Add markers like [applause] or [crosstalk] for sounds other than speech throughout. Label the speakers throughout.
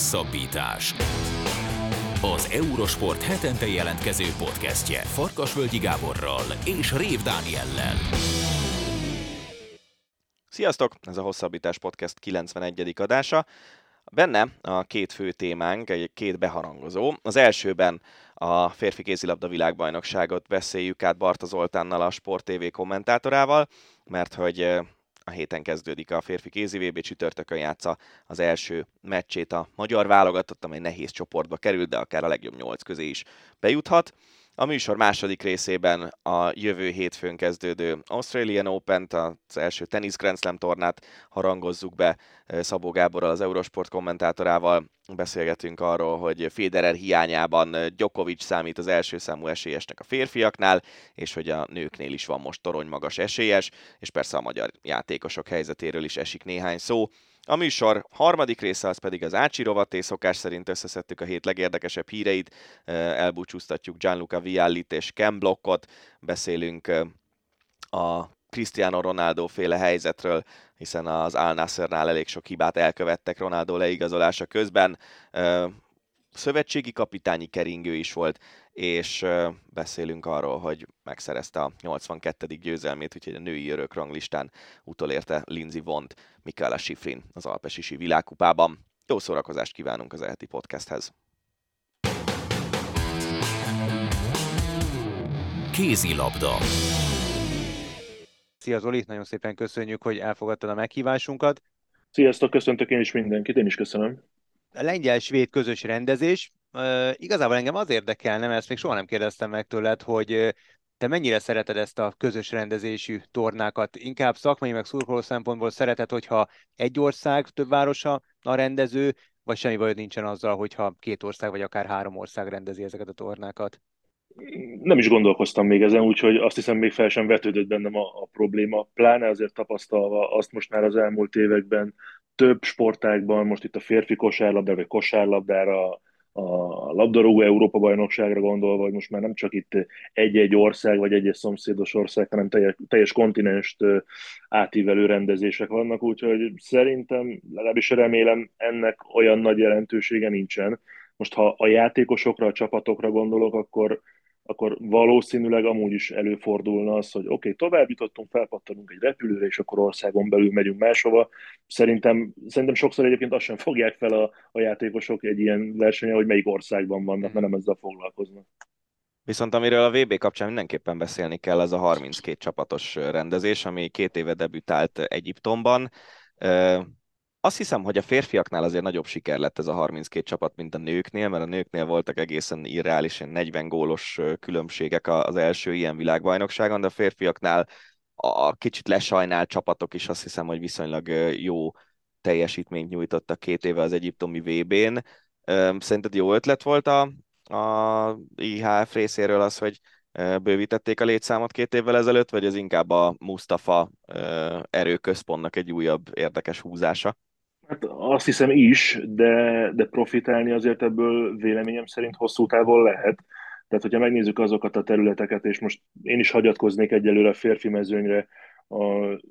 Speaker 1: Hosszabbítás. Az Eurosport hetente jelentkező podcastje Farkasvölgyi Gáborral és Rév Dániellel.
Speaker 2: Sziasztok! Ez a Hosszabbítás Podcast 91. adása. Benne a két fő témánk, egy két beharangozó. Az elsőben a férfi kézilabda világbajnokságot beszéljük át Barta Zoltánnal, a Sport TV kommentátorával, mert hogy a héten kezdődik a férfi kézi VB, csütörtökön játsza az első meccsét a magyar válogatott, amely nehéz csoportba került, de akár a legjobb nyolc közé is bejuthat. A műsor második részében a jövő hétfőn kezdődő Australian Open-t, az első tenisz Grand Slam tornát harangozzuk be Szabó Gáborral, az Eurosport kommentátorával. Beszélgetünk arról, hogy Federer hiányában Djokovic számít az első számú esélyesnek a férfiaknál, és hogy a nőknél is van most torony magas esélyes, és persze a magyar játékosok helyzetéről is esik néhány szó. A műsor harmadik része az pedig az Ácsi rovat, és szokás szerint összeszedtük a hét legérdekesebb híreit, elbúcsúztatjuk Gianluca Viallit és Ken Blockot, beszélünk a Cristiano Ronaldo féle helyzetről, hiszen az Al Nassernál elég sok hibát elkövettek Ronaldo leigazolása közben. Szövetségi kapitányi keringő is volt, és beszélünk arról, hogy megszerezte a 82. győzelmét, úgyhogy a női örök ranglistán utolérte Lindsay Vont, Mikaela Schifrin az Alpesisi világkupában. Jó szórakozást kívánunk az eheti podcasthez!
Speaker 1: Kézilabda.
Speaker 3: Szia Zoli, nagyon szépen köszönjük, hogy elfogadtad a meghívásunkat.
Speaker 4: Sziasztok, köszöntök én is mindenkit, én is köszönöm.
Speaker 3: A lengyel-svéd közös rendezés, igazából engem az érdekelne, mert ezt még soha nem kérdeztem meg tőled, hogy te mennyire szereted ezt a közös rendezésű tornákat? Inkább szakmai meg szurkoló szempontból szereted, hogyha egy ország, több városa a rendező, vagy semmi bajod nincsen azzal, hogyha két ország vagy akár három ország rendezi ezeket a tornákat?
Speaker 4: nem is gondolkoztam még ezen, úgyhogy azt hiszem még fel sem vetődött bennem a, a probléma. Pláne azért tapasztalva azt most már az elmúlt években több sportágban, most itt a férfi kosárlabdára, vagy kosárlabdára, a labdarúgó Európa bajnokságra gondolva, hogy most már nem csak itt egy-egy ország, vagy egy-egy szomszédos ország, hanem teljes, teljes kontinenst átívelő rendezések vannak, úgyhogy szerintem, legalábbis remélem, ennek olyan nagy jelentősége nincsen. Most ha a játékosokra, a csapatokra gondolok, akkor akkor valószínűleg amúgy is előfordulna az, hogy oké, okay, tovább jutottunk, felpattanunk egy repülőre, és akkor országon belül megyünk máshova. Szerintem, szerintem sokszor egyébként azt sem fogják fel a, a játékosok egy ilyen versenyen, hogy melyik országban vannak, mert nem ezzel foglalkoznak.
Speaker 2: Viszont amiről a VB kapcsán mindenképpen beszélni kell, az a 32 csapatos rendezés, ami két éve debütált Egyiptomban azt hiszem, hogy a férfiaknál azért nagyobb siker lett ez a 32 csapat, mint a nőknél, mert a nőknél voltak egészen irreálisan 40 gólos különbségek az első ilyen világbajnokságon, de a férfiaknál a kicsit lesajnált csapatok is azt hiszem, hogy viszonylag jó teljesítményt nyújtottak két éve az egyiptomi VB-n. Szerinted jó ötlet volt a, a IHF részéről az, hogy bővítették a létszámot két évvel ezelőtt, vagy ez inkább a Mustafa erőközpontnak egy újabb érdekes húzása?
Speaker 4: Hát azt hiszem is, de, de profitálni azért ebből véleményem szerint hosszú távon lehet. Tehát, hogyha megnézzük azokat a területeket, és most én is hagyatkoznék egyelőre a férfi mezőnyre,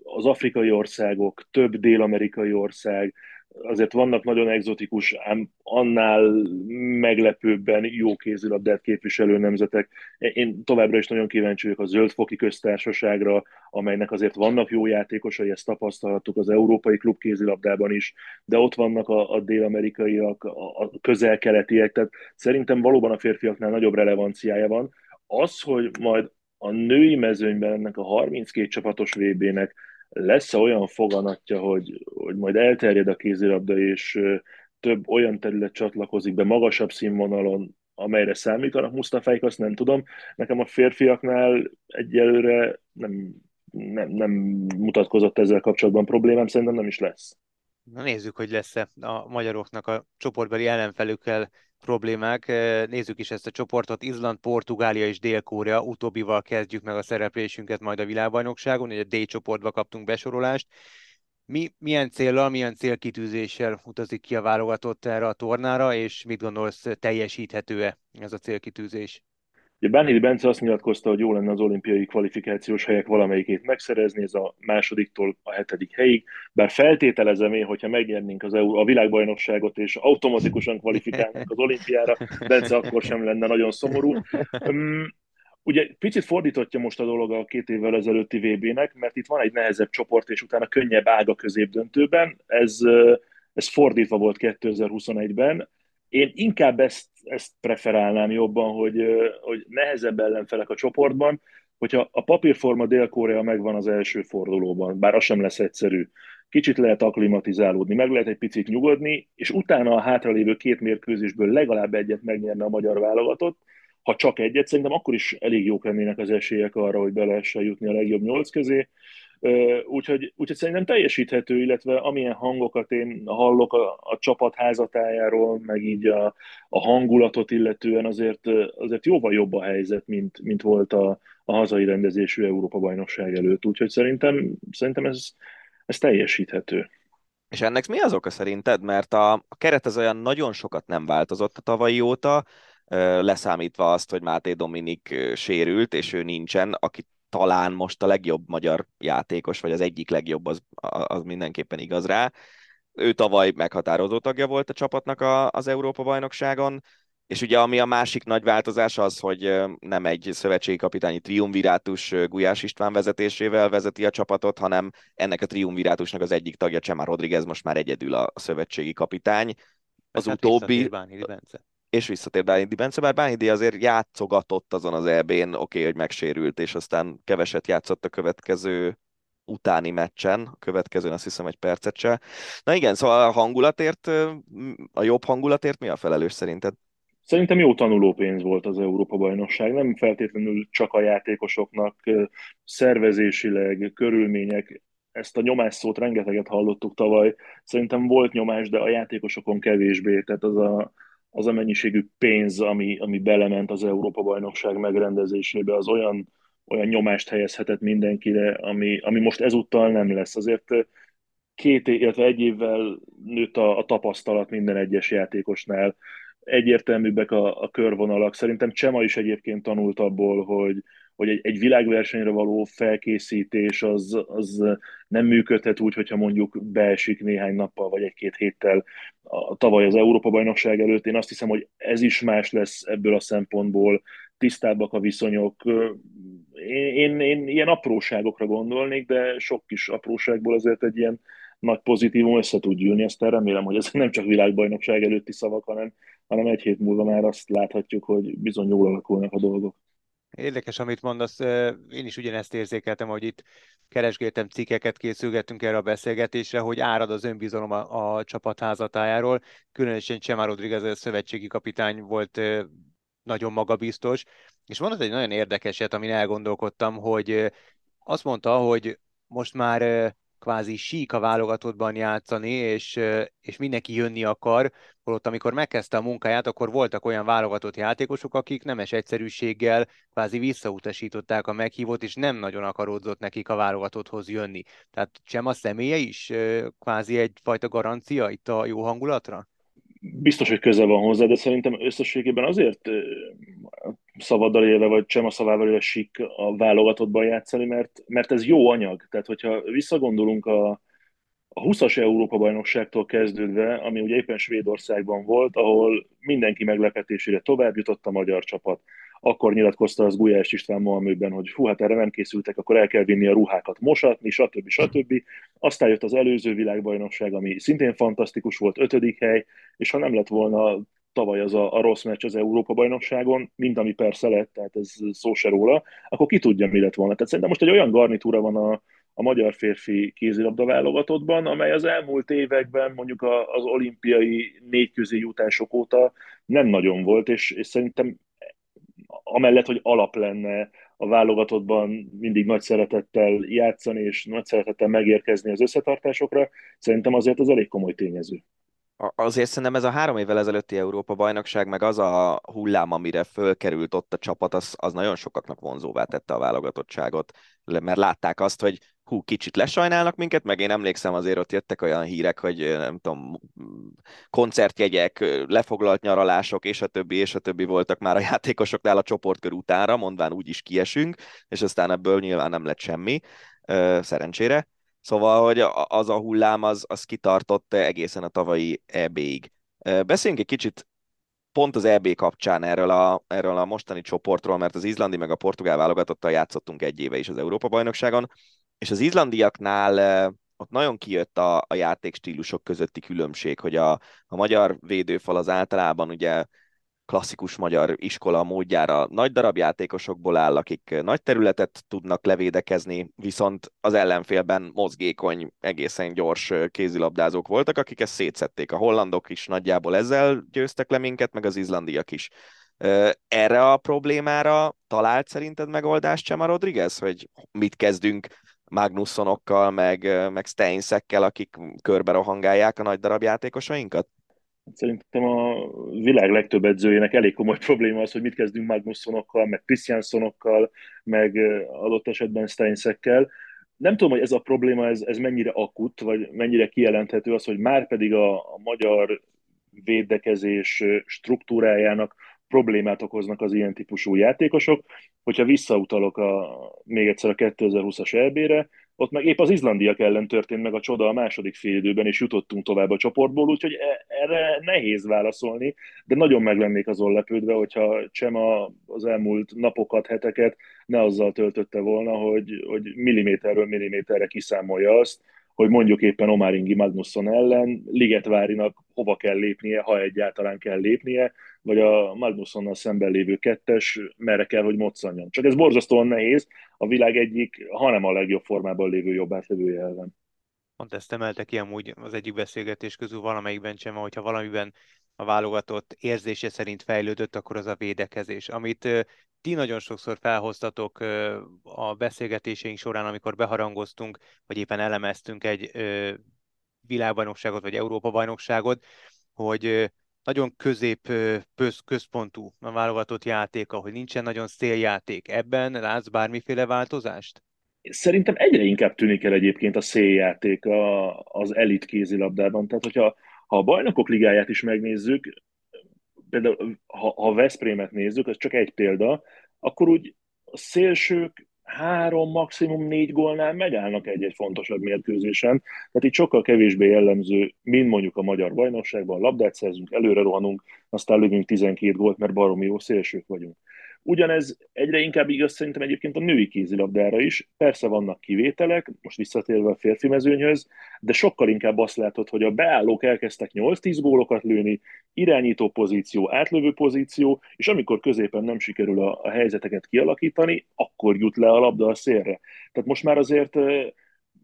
Speaker 4: az afrikai országok, több dél-amerikai ország, azért vannak nagyon egzotikus, ám annál meglepőbben jó kézilabdát képviselő nemzetek. Én továbbra is nagyon kíváncsi vagyok a Zöldfoki Köztársaságra, amelynek azért vannak jó játékosai, ezt tapasztalhattuk az európai klub kézilabdában is, de ott vannak a, a dél-amerikaiak, a, a közel-keletiek, tehát szerintem valóban a férfiaknál nagyobb relevanciája van. Az, hogy majd a női mezőnyben ennek a 32 csapatos VB-nek lesz olyan foganatja, hogy, hogy majd elterjed a kézilabda, és több olyan terület csatlakozik be magasabb színvonalon, amelyre számítanak Mustafáik, azt nem tudom. Nekem a férfiaknál egyelőre nem, nem, nem mutatkozott ezzel kapcsolatban problémám, szerintem nem is lesz.
Speaker 3: Na nézzük, hogy lesz-e a magyaroknak a csoportbeli ellenfelükkel problémák. Nézzük is ezt a csoportot. Izland, Portugália és Dél-Korea. Utóbbival kezdjük meg a szereplésünket majd a világbajnokságon. Ugye a D csoportba kaptunk besorolást. Mi, milyen célral, milyen célkitűzéssel utazik ki a válogatott erre a tornára, és mit gondolsz, teljesíthető-e ez a célkitűzés?
Speaker 4: Ugye Bánhidi Bence azt nyilatkozta, hogy jó lenne az olimpiai kvalifikációs helyek valamelyikét megszerezni, ez a másodiktól a hetedik helyig, bár feltételezem én, hogyha megnyernénk az EU, a világbajnokságot és automatikusan kvalifikálnánk az olimpiára, Bence akkor sem lenne nagyon szomorú. Ugye picit fordítottja most a dolog a két évvel ezelőtti VB-nek, mert itt van egy nehezebb csoport, és utána könnyebb ága középdöntőben. Ez, ez fordítva volt 2021-ben. Én inkább ezt, ezt preferálnám jobban, hogy, hogy nehezebb ellenfelek a csoportban, hogyha a papírforma Dél-Korea megvan az első fordulóban, bár az sem lesz egyszerű, kicsit lehet aklimatizálódni, meg lehet egy picit nyugodni, és utána a hátralévő két mérkőzésből legalább egyet megnyerne a magyar válogatott, ha csak egyet, szerintem akkor is elég jók lennének az esélyek arra, hogy be lehessen jutni a legjobb nyolc közé. Úgyhogy, úgyhogy szerintem teljesíthető, illetve amilyen hangokat én hallok a, a csapat házatájáról, meg így a, a hangulatot illetően azért, azért jóval jobb a helyzet, mint, mint volt a, a hazai rendezésű Európa-bajnokság előtt. Úgyhogy szerintem, szerintem ez, ez teljesíthető.
Speaker 2: És ennek mi az oka szerinted? Mert a, a keret az olyan nagyon sokat nem változott a tavalyi óta, leszámítva azt, hogy Máté Dominik sérült, és ő nincsen, aki talán most a legjobb magyar játékos, vagy az egyik legjobb, az, az mindenképpen igaz rá. Ő tavaly meghatározó tagja volt a csapatnak a, az Európa-bajnokságon, és ugye ami a másik nagy változás az, hogy nem egy szövetségi kapitányi triumvirátus Gulyás István vezetésével vezeti a csapatot, hanem ennek a triumvirátusnak az egyik tagja, Csema Rodriguez most már egyedül a szövetségi kapitány.
Speaker 3: Az hát utóbbi... Bence
Speaker 2: és visszatér Bánhidi Bence, bár Bánhidi azért játszogatott azon az EB-n, oké, okay, hogy megsérült, és aztán keveset játszott a következő utáni meccsen, a következőn azt hiszem egy percet se. Na igen, szóval a hangulatért, a jobb hangulatért mi a felelős szerinted?
Speaker 4: Szerintem jó tanulópénz volt az Európa-bajnokság, nem feltétlenül csak a játékosoknak, szervezésileg, körülmények, ezt a nyomás szót rengeteget hallottuk tavaly, szerintem volt nyomás, de a játékosokon kevésbé, tehát az a, az a mennyiségű pénz, ami, ami belement az Európa-bajnokság megrendezésébe, az olyan, olyan nyomást helyezhetett mindenkire, ami, ami most ezúttal nem lesz. Azért két, illetve egy évvel nőtt a, a tapasztalat minden egyes játékosnál, egyértelműbbek a, a körvonalak. Szerintem Csema is egyébként tanult abból, hogy, hogy egy, egy világversenyre való felkészítés az, az nem működhet úgy, hogyha mondjuk beesik néhány nappal vagy egy-két héttel a, tavaly az Európa-bajnokság előtt. Én azt hiszem, hogy ez is más lesz ebből a szempontból, tisztábbak a viszonyok. Én, én, én ilyen apróságokra gondolnék, de sok kis apróságból azért egy ilyen nagy pozitívum össze tud gyűlni. Aztán remélem, hogy ez [laughs] nem csak világbajnokság előtti szavak, hanem, hanem egy hét múlva már azt láthatjuk, hogy bizony jól alakulnak a dolgok.
Speaker 3: Érdekes, amit mondasz. Én is ugyanezt érzékeltem, hogy itt keresgéltem cikkeket, készülgettünk erre a beszélgetésre, hogy árad az önbizalom a, a csapat házatájáról. Különösen Csema Rodriguez, a szövetségi kapitány volt nagyon magabiztos. És mondott egy nagyon érdekeset, amin elgondolkodtam, hogy azt mondta, hogy most már kvázi sík a válogatottban játszani, és, és mindenki jönni akar, holott amikor megkezdte a munkáját, akkor voltak olyan válogatott játékosok, akik nemes egyszerűséggel kvázi visszautasították a meghívót, és nem nagyon akaródzott nekik a válogatotthoz jönni. Tehát sem a személye is kvázi egyfajta garancia itt a jó hangulatra?
Speaker 4: Biztos, hogy köze van hozzá, de szerintem összességében azért szavaddal élve, vagy a szavával élve sik a válogatottban játszani, mert, mert ez jó anyag. Tehát, hogyha visszagondolunk a, a 20-as Európa-bajnokságtól kezdődve, ami ugye éppen Svédországban volt, ahol mindenki meglepetésére tovább jutott a magyar csapat. Akkor nyilatkozta az Gulyás István Malmőben, hogy fú, hát erre nem készültek, akkor el kell vinni a ruhákat mosatni, stb. stb. Aztán jött az előző világbajnokság, ami szintén fantasztikus volt, ötödik hely, és ha nem lett volna tavaly az a, a rossz meccs az Európa-bajnokságon, mint ami persze lett, tehát ez szó se róla, akkor ki tudja, mi lett volna. Tehát szerintem most egy olyan garnitúra van a, a magyar férfi kézilabda válogatottban, amely az elmúlt években mondjuk a, az olimpiai négyközi jutások óta nem nagyon volt, és, és szerintem amellett, hogy alap lenne a válogatottban mindig nagy szeretettel játszani, és nagy szeretettel megérkezni az összetartásokra, szerintem azért az elég komoly tényező.
Speaker 2: Azért szerintem ez a három évvel ezelőtti Európa-bajnokság, meg az a hullám, amire fölkerült ott a csapat, az, az nagyon sokaknak vonzóvá tette a válogatottságot, mert látták azt, hogy hú, kicsit lesajnálnak minket, meg én emlékszem azért ott jöttek olyan hírek, hogy nem tudom, koncertjegyek, lefoglalt nyaralások, és a többi, és a többi voltak már a játékosoknál a csoportkör utára, mondván úgy is kiesünk, és aztán ebből nyilván nem lett semmi, szerencsére. Szóval, hogy az a hullám, az, az kitartott egészen a tavalyi EB-ig. Beszéljünk egy kicsit pont az EB kapcsán erről a, erről a mostani csoportról, mert az izlandi meg a portugál válogatottal játszottunk egy éve is az Európa-bajnokságon, és az izlandiaknál ott nagyon kijött a, a játékstílusok közötti különbség, hogy a, a magyar védőfal az általában ugye klasszikus magyar iskola módjára nagy darab játékosokból áll, akik nagy területet tudnak levédekezni, viszont az ellenfélben mozgékony, egészen gyors kézilabdázók voltak, akik ezt szétszették. A hollandok is nagyjából ezzel győztek le minket, meg az izlandiak is. Erre a problémára talált szerinted megoldást Csema Rodriguez, hogy mit kezdünk Magnussonokkal, meg, meg Steinsekkel, akik körbe rohangálják a nagy darab játékosainkat?
Speaker 4: Szerintem a világ legtöbb edzőjének elég komoly [laughs] probléma az, hogy mit kezdünk Magnussonokkal, meg Christiansonokkal, meg adott esetben Steinsekkel. Nem tudom, hogy ez a probléma, ez, ez mennyire akut, vagy mennyire kijelenthető az, hogy már pedig a, a magyar védekezés struktúrájának problémát okoznak az ilyen típusú játékosok. Hogyha visszautalok a, még egyszer a 2020-as EB-re, ott meg épp az izlandiak ellen történt meg a csoda a második félidőben, és jutottunk tovább a csoportból, úgyhogy e, erre nehéz válaszolni, de nagyon meg lennék azon lepődve, hogyha Csema az elmúlt napokat, heteket ne azzal töltötte volna, hogy, hogy milliméterről milliméterre kiszámolja azt, hogy mondjuk éppen Omar Ingi Magnusson ellen Ligetvárinak hova kell lépnie, ha egyáltalán kell lépnie, vagy a Magnussonnal szemben lévő kettes merre kell, hogy moccanjon. Csak ez borzasztóan nehéz a világ egyik, hanem a legjobb formában lévő jobb átlevője ellen.
Speaker 3: Pont ezt emelte ki amúgy az egyik beszélgetés közül valamelyikben sem, hogyha valamiben a válogatott érzése szerint fejlődött, akkor az a védekezés, amit ti nagyon sokszor felhoztatok a beszélgetéseink során, amikor beharangoztunk, vagy éppen elemeztünk egy világbajnokságot, vagy Európa-bajnokságot, hogy nagyon közép központú a válogatott játéka, hogy nincsen nagyon széljáték. Ebben látsz bármiféle változást?
Speaker 4: Szerintem egyre inkább tűnik el egyébként a széljáték az elit kézilabdában. Tehát, hogyha ha a bajnokok ligáját is megnézzük, például ha, ha Veszprémet nézzük, ez csak egy példa, akkor úgy a szélsők három, maximum négy gólnál megállnak egy-egy fontosabb mérkőzésen. Tehát itt sokkal kevésbé jellemző, mint mondjuk a magyar bajnokságban. Labdát szerzünk, előre rohanunk, aztán lövünk 12 gólt, mert baromi jó szélsők vagyunk. Ugyanez egyre inkább igaz szerintem egyébként a női kézilabdára is. Persze vannak kivételek, most visszatérve a férfi mezőnyhöz, de sokkal inkább azt látod, hogy a beállók elkezdtek 8-10 gólokat lőni, irányító pozíció, átlövő pozíció, és amikor középen nem sikerül a, a helyzeteket kialakítani, akkor jut le a labda a szélre. Tehát most már azért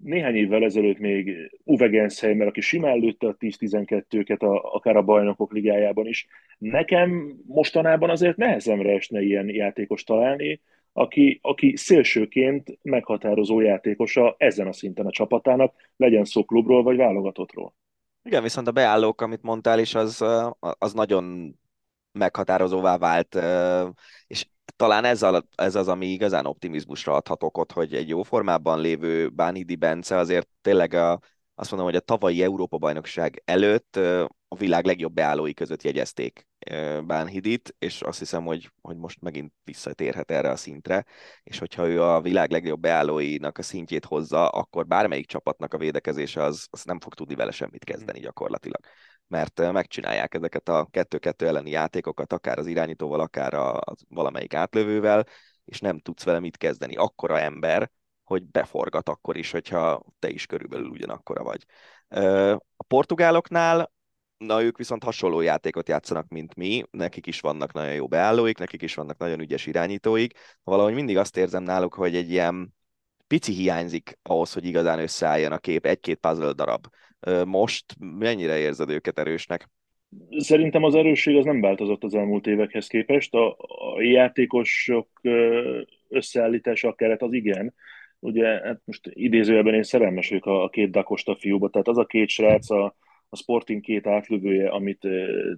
Speaker 4: néhány évvel ezelőtt még Uwe Gensheimer, aki simán lőtte a 10-12-ket a, akár a bajnokok ligájában is. Nekem mostanában azért nehezemre esne ilyen játékos találni, aki, aki szélsőként meghatározó játékosa ezen a szinten a csapatának, legyen szó klubról vagy válogatottról.
Speaker 2: Igen, viszont a beállók, amit mondtál is, az, az nagyon meghatározóvá vált, és talán ez, a, ez az, ami igazán optimizmusra adhat okot, hogy egy jó formában lévő Bánhidi Bence azért tényleg a, azt mondom, hogy a tavalyi Európa-bajnokság előtt a világ legjobb beállói között jegyezték Bánhidit, és azt hiszem, hogy, hogy most megint visszatérhet erre a szintre, és hogyha ő a világ legjobb beállóinak a szintjét hozza, akkor bármelyik csapatnak a védekezése az, az nem fog tudni vele semmit kezdeni gyakorlatilag mert megcsinálják ezeket a kettő-kettő elleni játékokat, akár az irányítóval, akár a, valamelyik átlövővel, és nem tudsz vele mit kezdeni. Akkora ember, hogy beforgat akkor is, hogyha te is körülbelül ugyanakkora vagy. A portugáloknál, na ők viszont hasonló játékot játszanak, mint mi, nekik is vannak nagyon jó beállóik, nekik is vannak nagyon ügyes irányítóik. Valahogy mindig azt érzem náluk, hogy egy ilyen pici hiányzik ahhoz, hogy igazán összeálljon a kép, egy-két puzzle darab. Most mennyire érzed őket erősnek?
Speaker 4: Szerintem az erősség az nem változott az elmúlt évekhez képest. A, a játékosok összeállítása, a keret az igen. Ugye hát most idézőjelben én szerelmes vagyok a, a két Dakosta fiúba, tehát az a két srác a, a Sporting két átlövője, amit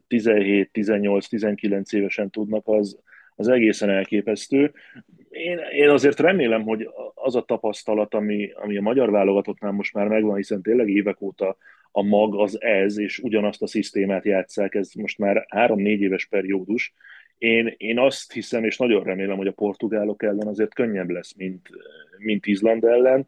Speaker 4: 17, 18, 19 évesen tudnak, az, az egészen elképesztő. Én, én azért remélem, hogy az a tapasztalat, ami, ami a magyar válogatottnál most már megvan, hiszen tényleg évek óta a mag az ez, és ugyanazt a szisztémát játszák, ez most már három-négy éves periódus. Én, én azt hiszem, és nagyon remélem, hogy a portugálok ellen azért könnyebb lesz, mint, mint Izland ellen,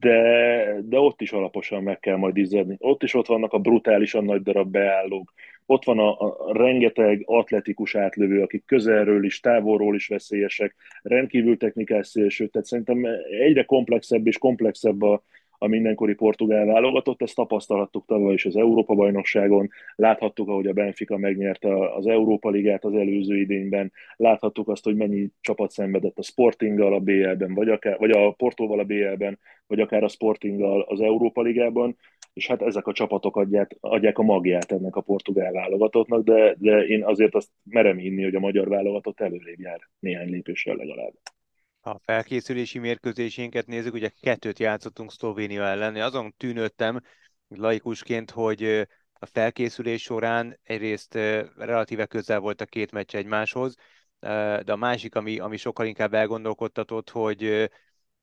Speaker 4: de, de ott is alaposan meg kell majd izzadni. Ott is ott vannak a brutálisan nagy darab beállók, ott van a, a rengeteg atletikus átlövő, akik közelről is, távolról is veszélyesek, rendkívül technikás szélső, tehát szerintem egyre komplexebb és komplexebb a, a mindenkori portugál válogatott, ezt tapasztalhattuk tavaly is az Európa-bajnokságon, láthattuk, ahogy a Benfica megnyerte az Európa Ligát az előző idényben, láthattuk azt, hogy mennyi csapat szenvedett a Sportinggal a BL-ben, vagy, akár, vagy a Portóval a BL-ben, vagy akár a Sportinggal az Európa Ligában, és hát ezek a csapatok adják, adják a magját ennek a portugál válogatottnak, de, de én azért azt merem hinni, hogy a magyar válogatott előrébb jár néhány lépéssel legalább.
Speaker 3: A felkészülési mérkőzésénket nézzük, ugye kettőt játszottunk Szlovénia ellen, azon tűnődtem laikusként, hogy a felkészülés során egyrészt relatíve közel volt a két meccs egymáshoz, de a másik, ami, ami sokkal inkább elgondolkodtatott, hogy,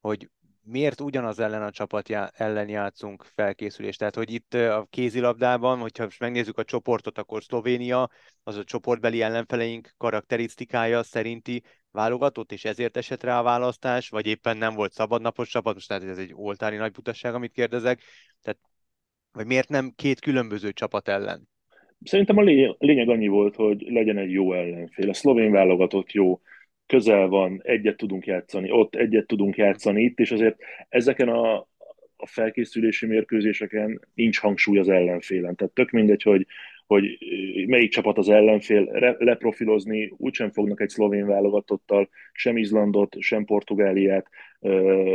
Speaker 3: hogy miért ugyanaz ellen a csapat já- ellen játszunk felkészülést. Tehát, hogy itt a kézilabdában, hogyha most megnézzük a csoportot, akkor Szlovénia, az a csoportbeli ellenfeleink karakterisztikája szerinti válogatott, és ezért esett rá a választás, vagy éppen nem volt szabadnapos csapat, most tehát ez egy oltári nagy butasság, amit kérdezek, tehát vagy miért nem két különböző csapat ellen?
Speaker 4: Szerintem a lényeg annyi volt, hogy legyen egy jó ellenfél. A szlovén válogatott jó, közel van, egyet tudunk játszani, ott egyet tudunk játszani itt, és azért ezeken a, a felkészülési mérkőzéseken nincs hangsúly az ellenfélen. Tehát tök mindegy, hogy hogy melyik csapat az ellenfél leprofilozni, úgysem fognak egy szlovén válogatottal sem Izlandot, sem Portugáliát,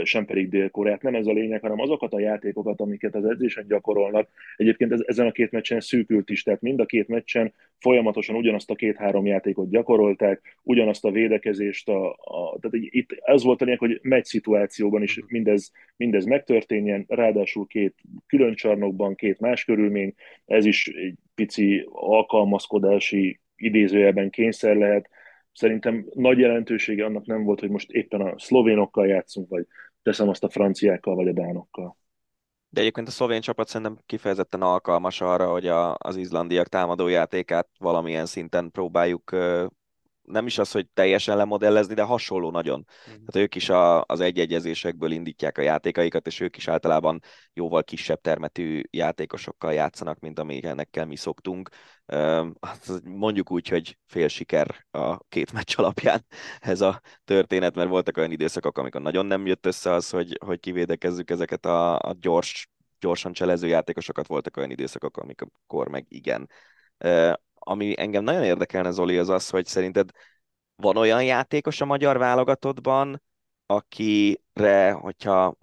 Speaker 4: sem pedig Dél-Koreát. Nem ez a lényeg, hanem azokat a játékokat, amiket az edzésen gyakorolnak. Egyébként ez, ezen a két meccsen szűkült is, tehát mind a két meccsen folyamatosan ugyanazt a két-három játékot gyakorolták, ugyanazt a védekezést. A, a, tehát itt ez volt a lényeg, hogy megy szituációban is mindez, mindez megtörténjen, ráadásul két külön csarnokban, két más körülmény, ez is egy pici alkalmazkodási idézőjelben kényszer lehet, Szerintem nagy jelentősége annak nem volt, hogy most éppen a szlovénokkal játszunk, vagy teszem azt a franciákkal, vagy a dánokkal.
Speaker 2: De egyébként a szlovén csapat szerintem kifejezetten alkalmas arra, hogy a, az izlandiak támadójátékát valamilyen szinten próbáljuk nem is az, hogy teljesen lemodellezni, de hasonló nagyon. Mm. Tehát ők is a, az egyegyezésekből indítják a játékaikat, és ők is általában jóval kisebb termetű játékosokkal játszanak, mint amikkel mi szoktunk. Mondjuk úgy, hogy fél siker a két meccs alapján [laughs] ez a történet, mert voltak olyan időszakok, amikor nagyon nem jött össze az, hogy, hogy kivédekezzük ezeket a, a gyors, gyorsan cselező játékosokat, voltak olyan időszakok, amikor meg igen ami engem nagyon érdekelne, Zoli, az az, hogy szerinted van olyan játékos a magyar válogatottban, akire, hogyha,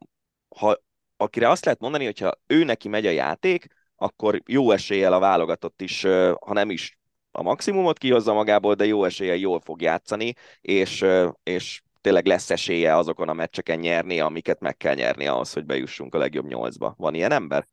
Speaker 2: ha, akire azt lehet mondani, hogyha ő neki megy a játék, akkor jó eséllyel a válogatott is, ha nem is a maximumot kihozza magából, de jó eséllyel jól fog játszani, és, és tényleg lesz esélye azokon a meccseken nyerni, amiket meg kell nyerni ahhoz, hogy bejussunk a legjobb nyolcba. Van ilyen ember?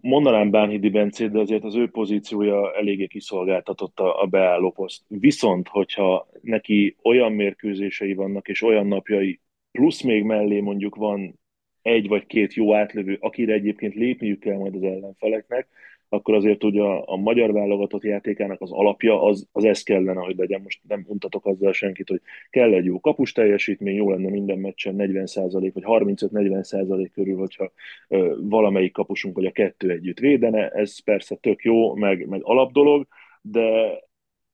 Speaker 4: Mondanám Bánhidi Bencét, de azért az ő pozíciója eléggé kiszolgáltatott a, a beálló poszt. Viszont, hogyha neki olyan mérkőzései vannak, és olyan napjai, plusz még mellé mondjuk van egy vagy két jó átlövő, akire egyébként lépniük kell majd az ellenfeleknek, akkor azért ugye a, a magyar válogatott játékának az alapja az, az ez kellene, hogy legyen. Most nem mutatok azzal senkit, hogy kell egy jó kapus teljesítmény, jó lenne minden meccsen 40% vagy 35-40% körül, hogyha ö, valamelyik kapusunk vagy a kettő együtt védene. Ez persze tök jó, meg, meg alapdolog, de,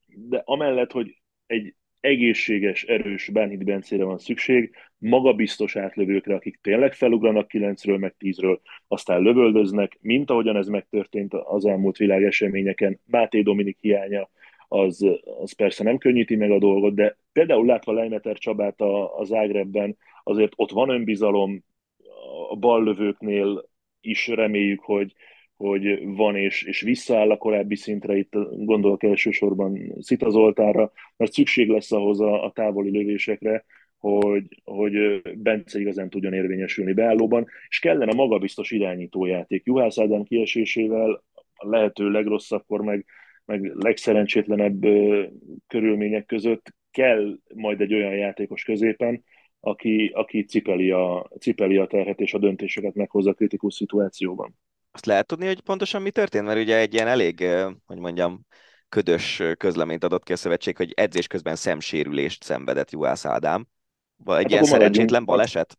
Speaker 4: de amellett, hogy egy egészséges, erős Bánhidi Bencére van szükség, magabiztos átlövőkre, akik tényleg felugranak 9-ről, meg 10-ről, aztán lövöldöznek, mint ahogyan ez megtörtént az elmúlt világeseményeken. Máté Dominik hiánya az, az persze nem könnyíti meg a dolgot, de például látva Leimeter Csabát a, a Zágrebben, azért ott van önbizalom, a ballövőknél is reméljük, hogy, hogy van és, és visszaáll a korábbi szintre, itt gondolok elsősorban Szita Zoltánra, mert szükség lesz ahhoz a, a távoli lövésekre, hogy, hogy Bence igazán tudjon érvényesülni beállóban, és kellene magabiztos irányítójáték. Juhász Ádám kiesésével a lehető legrosszabbkor, meg, meg legszerencsétlenebb körülmények között kell majd egy olyan játékos középen, aki, aki cipeli, a, cipeli a terhet és a döntéseket meghozza kritikus szituációban.
Speaker 2: Azt lehet tudni, hogy pontosan mi történt? Mert ugye egy ilyen elég, hogy mondjam, ködös közleményt adott ki a szövetség, hogy edzés közben szemsérülést szenvedett Juhász Ádám. Vagy egy hát ilyen szerencsétlen baleset?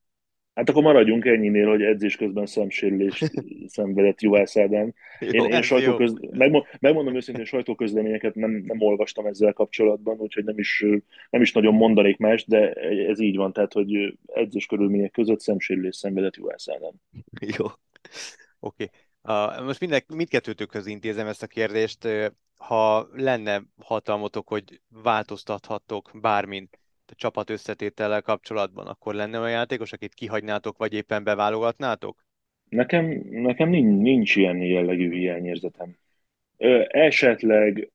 Speaker 4: Hát akkor maradjunk ennyinél, hogy edzés közben szemsérülést [laughs] szenvedett Juhász Ádám. Én, én sajtóköz... Megmond, megmondom őszintén, sajtóközleményeket nem, nem olvastam ezzel kapcsolatban, úgyhogy nem is, nem is nagyon mondanék más, de ez így van, tehát, hogy edzés körülmények között szemsérülést szenvedett Juhász Ádám.
Speaker 2: Jó.
Speaker 3: Oké. Okay. Uh, most mind, mindkettőtökhöz intézem ezt a kérdést. Ha lenne hatalmotok, hogy változtathattok bármin a csapat összetétellel kapcsolatban, akkor lenne olyan játékos, akit kihagynátok, vagy éppen beválogatnátok?
Speaker 4: Nekem, nekem nincs, nincs ilyen jellegű hiányérzetem. Ö, esetleg,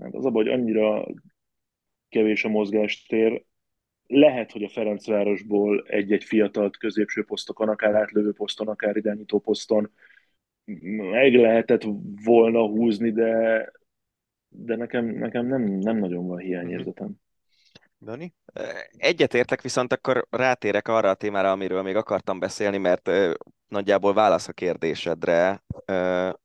Speaker 4: hát az a hogy annyira kevés a mozgástér, lehet, hogy a Ferencvárosból egy-egy fiatalt középső posztokon, akár átlövő poszton, akár irányító poszton meg lehetett volna húzni, de, de nekem, nekem nem, nem nagyon van hiányérzetem.
Speaker 3: Dani?
Speaker 2: Egyetértek, viszont akkor rátérek arra a témára, amiről még akartam beszélni, mert nagyjából válasz a kérdésedre,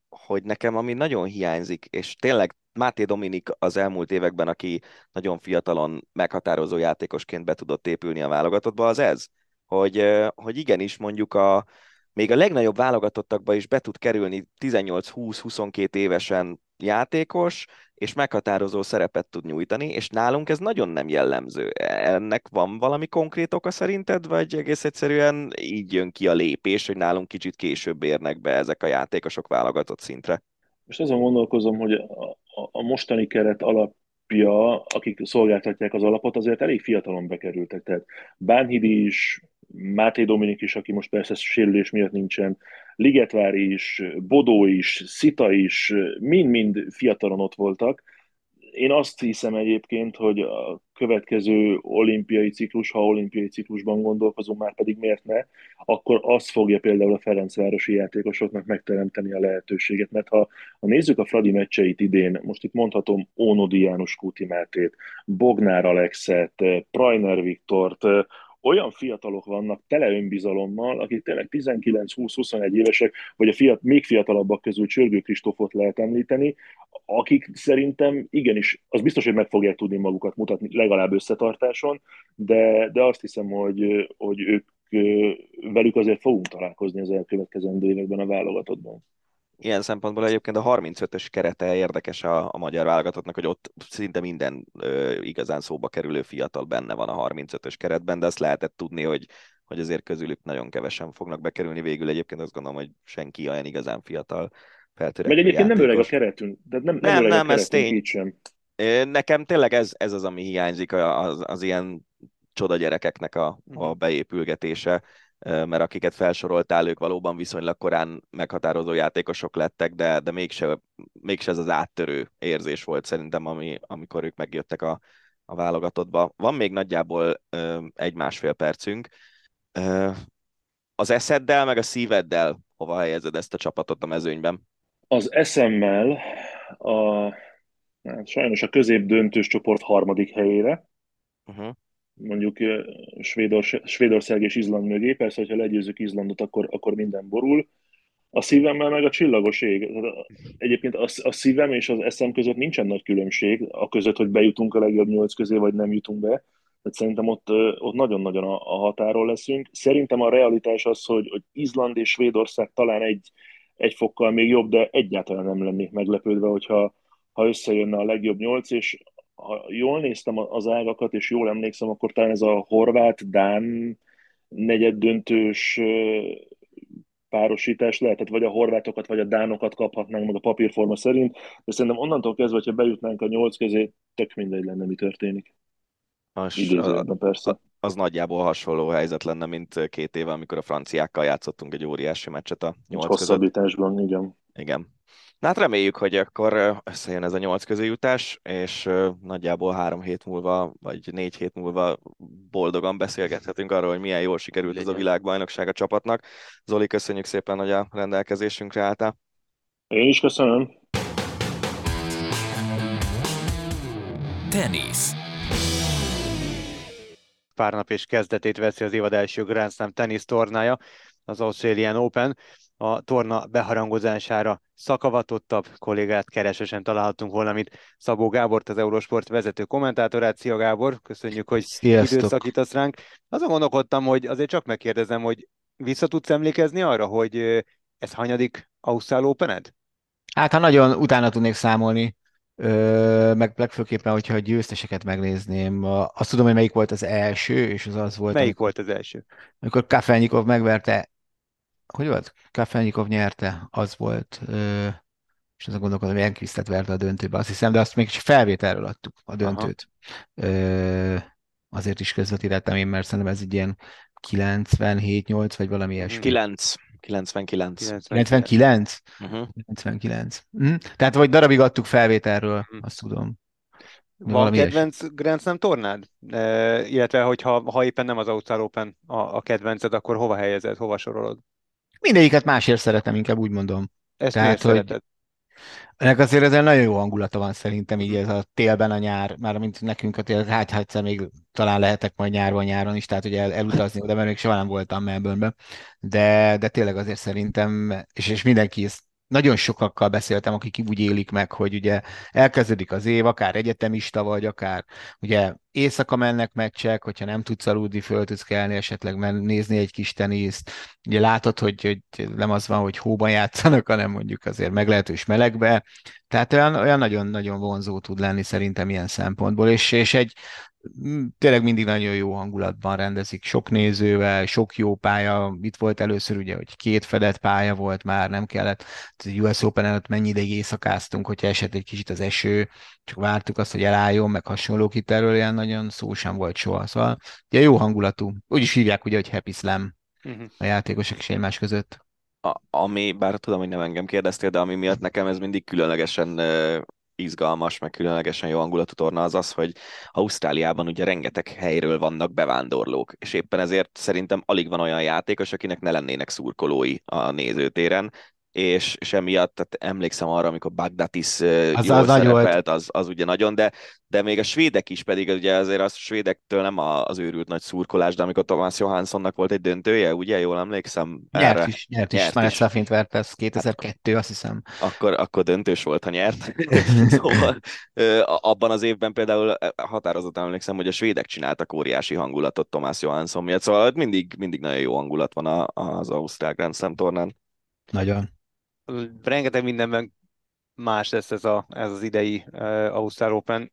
Speaker 2: hogy nekem ami nagyon hiányzik, és tényleg Máté Dominik az elmúlt években, aki nagyon fiatalon meghatározó játékosként be tudott épülni a válogatottba, az ez, hogy, hogy igenis mondjuk a, még a legnagyobb válogatottakba is be tud kerülni 18-20-22 évesen játékos, és meghatározó szerepet tud nyújtani, és nálunk ez nagyon nem jellemző. Ennek van valami konkrét oka szerinted, vagy egész egyszerűen így jön ki a lépés, hogy nálunk kicsit később érnek be ezek a játékosok válogatott szintre?
Speaker 4: Most azon gondolkozom, hogy a, mostani keret alapja, akik szolgáltatják az alapot, azért elég fiatalon bekerültek. Tehát Bánhidi is, Máté Dominik is, aki most persze sérülés miatt nincsen, Ligetvári is, Bodó is, Szita is, mind-mind fiatalon ott voltak. Én azt hiszem egyébként, hogy a következő olimpiai ciklus, ha olimpiai ciklusban gondolkozunk, már pedig miért ne, akkor az fogja például a Ferencvárosi játékosoknak megteremteni a lehetőséget. Mert ha, ha nézzük a Fradi meccseit idén, most itt mondhatom Ónodi János Kúti Mátét, Bognár Alexet, Prajner Viktort, olyan fiatalok vannak tele önbizalommal, akik tényleg 19-20-21 évesek, vagy a fiat, még fiatalabbak közül Csörgő Kristófot lehet említeni, akik szerintem igenis, az biztos, hogy meg fogják tudni magukat mutatni legalább összetartáson, de, de azt hiszem, hogy, hogy ők velük azért fogunk találkozni az elkövetkezendő években a válogatottban
Speaker 2: ilyen szempontból egyébként a 35-ös kerete érdekes a, a magyar válogatottnak, hogy ott szinte minden ö, igazán szóba kerülő fiatal benne van a 35-ös keretben, de azt lehetett tudni, hogy, hogy azért közülük nagyon kevesen fognak bekerülni végül. Egyébként azt gondolom, hogy senki olyan igazán fiatal
Speaker 4: feltörekvő Meg egyébként játékos. nem öreg a keretünk, de nem, nem, nem, nem ez tény. Sem.
Speaker 2: Nekem tényleg ez, ez az, ami hiányzik, az, az ilyen csoda gyerekeknek a, a mhm. beépülgetése mert akiket felsoroltál, ők valóban viszonylag korán meghatározó játékosok lettek, de, de mégse, mégse ez az áttörő érzés volt szerintem, ami, amikor ők megjöttek a, a válogatottba. Van még nagyjából egy-másfél percünk. Az eszeddel, meg a szíveddel hova helyezed ezt a csapatot a mezőnyben?
Speaker 4: Az eszemmel a, hát sajnos a középdöntős csoport harmadik helyére. Uh-huh mondjuk Svédorsz, Svédország és Izland mögé. Persze, hogyha legyőzzük Izlandot, akkor, akkor minden borul. A szívemmel meg a csillagos ég. Egyébként a, a szívem és az eszem között nincsen nagy különbség, a között, hogy bejutunk a legjobb nyolc közé, vagy nem jutunk be. Tehát szerintem ott, ott nagyon-nagyon a, a határól leszünk. Szerintem a realitás az, hogy, hogy Izland és Svédország talán egy, egy fokkal még jobb, de egyáltalán nem lennék meglepődve, hogyha ha összejönne a legjobb nyolc, és ha jól néztem az ágakat, és jól emlékszem, akkor talán ez a horvát-dán negyeddöntős párosítás lehetett, vagy a horvátokat, vagy a dánokat kaphatnánk meg a papírforma szerint, de szerintem onnantól kezdve, hogyha bejutnánk a nyolc közé, tök mindegy lenne, mi történik.
Speaker 2: Az, az, persze. az nagyjából hasonló helyzet lenne, mint két éve, amikor a franciákkal játszottunk egy óriási meccset a nyolc között.
Speaker 4: Hosszabbításban, igen.
Speaker 2: Igen. Na hát reméljük, hogy akkor összejön ez a nyolc közéjutás, és nagyjából három hét múlva, vagy négy hét múlva boldogan beszélgethetünk arról, hogy milyen jól sikerült Legyen. ez a világbajnokság a csapatnak. Zoli, köszönjük szépen, hogy a rendelkezésünkre álltál.
Speaker 4: Én is köszönöm.
Speaker 1: Tenisz.
Speaker 3: Pár nap és kezdetét veszi az évad első Grand Slam tenisz tornája, az Australian Open. A torna beharangozására szakavatottabb kollégát keresesen találhatunk volna, mint Szabó Gábort, az Eurosport vezető kommentátorát. Szia Gábor, köszönjük, hogy
Speaker 5: Sziasztok.
Speaker 3: időt szakítasz ránk. Azon gondolkodtam, hogy azért csak megkérdezem, hogy vissza tudsz emlékezni arra, hogy ez hanyadik Ausztrál Opened?
Speaker 5: Hát, ha nagyon utána tudnék számolni, ö, meg legfőképpen, hogyha a győzteseket megnézném, azt tudom, hogy melyik volt az első, és az az volt,
Speaker 3: Melyik
Speaker 5: amikor,
Speaker 3: volt az első?
Speaker 5: amikor Kafelnyikov megverte, hogy volt? Kafelnyikov nyerte, az volt, ö, és azon gondolkodom, hogy Enquistet verte a döntőbe, azt hiszem, de azt még csak felvételről adtuk, a döntőt. Ö, azért is közvetítettem én, mert szerintem ez egy ilyen 97-8 vagy valami ilyesmi.
Speaker 2: 9. 99.
Speaker 5: 99?
Speaker 2: Uh-huh.
Speaker 5: 99. Mm. Tehát vagy darabig adtuk felvételről,
Speaker 3: Mhm.
Speaker 5: azt tudom.
Speaker 3: Van
Speaker 5: Valami
Speaker 3: kedvenc Grand Slam tornád? E, illetve, hogyha ha éppen nem az Ausztrál Open a, a kedvenced, akkor hova helyezed, hova sorolod?
Speaker 5: Mindegyiket másért szeretem, inkább úgy mondom.
Speaker 3: Ezt
Speaker 5: Tehát, hogy-
Speaker 3: szereted?
Speaker 5: Ennek azért ezzel nagyon jó hangulata van szerintem így ez a télben a nyár, már mint nekünk a tél, hát ha egyszer még talán lehetek majd nyárban nyáron is, tehát hogy el, elutazni oda, mert még soha nem voltam Melbourne-be, de, de tényleg azért szerintem, és, és mindenki ezt nagyon sokakkal beszéltem, akik úgy élik meg, hogy ugye elkezdődik az év, akár egyetemista vagy, akár ugye éjszaka mennek meccsek, hogyha nem tudsz aludni, föl tudsz kelni, esetleg men- nézni egy kis teniszt. Ugye látod, hogy, hogy nem az van, hogy hóban játszanak, hanem mondjuk azért meglehetős melegbe. Tehát olyan, olyan nagyon-nagyon vonzó tud lenni szerintem ilyen szempontból, és, és egy tényleg mindig nagyon jó hangulatban rendezik, sok nézővel, sok jó pálya. Itt volt először ugye, hogy két fedett pálya volt már, nem kellett. Az US Open előtt mennyi ideig éjszakáztunk, hogyha esett egy kicsit az eső, csak vártuk azt, hogy elálljon, meg hasonlók itt erről ilyen nagyon szó sem volt soha. Szóval ugye jó hangulatú. Úgy is hívják ugye, hogy Happy Slam
Speaker 3: Uh-huh.
Speaker 5: a játékosok is egymás között.
Speaker 2: A, ami, bár tudom, hogy nem engem kérdeztél, de ami miatt nekem ez mindig különlegesen izgalmas, meg különlegesen jó hangulatú torna az az, hogy Ausztráliában ugye rengeteg helyről vannak bevándorlók, és éppen ezért szerintem alig van olyan játékos, akinek ne lennének szurkolói a nézőtéren, és, és emiatt tehát emlékszem arra, amikor Bagdatis
Speaker 5: Az-
Speaker 2: jól
Speaker 5: az nagy
Speaker 2: szerepelt, az, az ugye nagyon, de, de még a svédek is pedig, ugye azért a svédektől nem az őrült nagy szurkolás, de amikor Thomas Johanssonnak volt egy döntője, ugye, jól emlékszem?
Speaker 5: Nyert
Speaker 2: erre?
Speaker 5: is, nyert,
Speaker 2: Nyert
Speaker 5: is. Manet
Speaker 2: is.
Speaker 5: Safint verte, ez 2002, azt hiszem.
Speaker 2: akkor, akkor döntős volt, ha nyert. [laughs] szóval abban az évben például határozottan emlékszem, hogy a svédek csináltak óriási hangulatot Thomas Johansson miatt, szóval mindig, mindig nagyon jó hangulat van az Ausztrál Grand Slam tornán.
Speaker 5: Nagyon.
Speaker 3: Rengeteg mindenben más lesz ez, a, ez az idei uh, Ausztrál Open.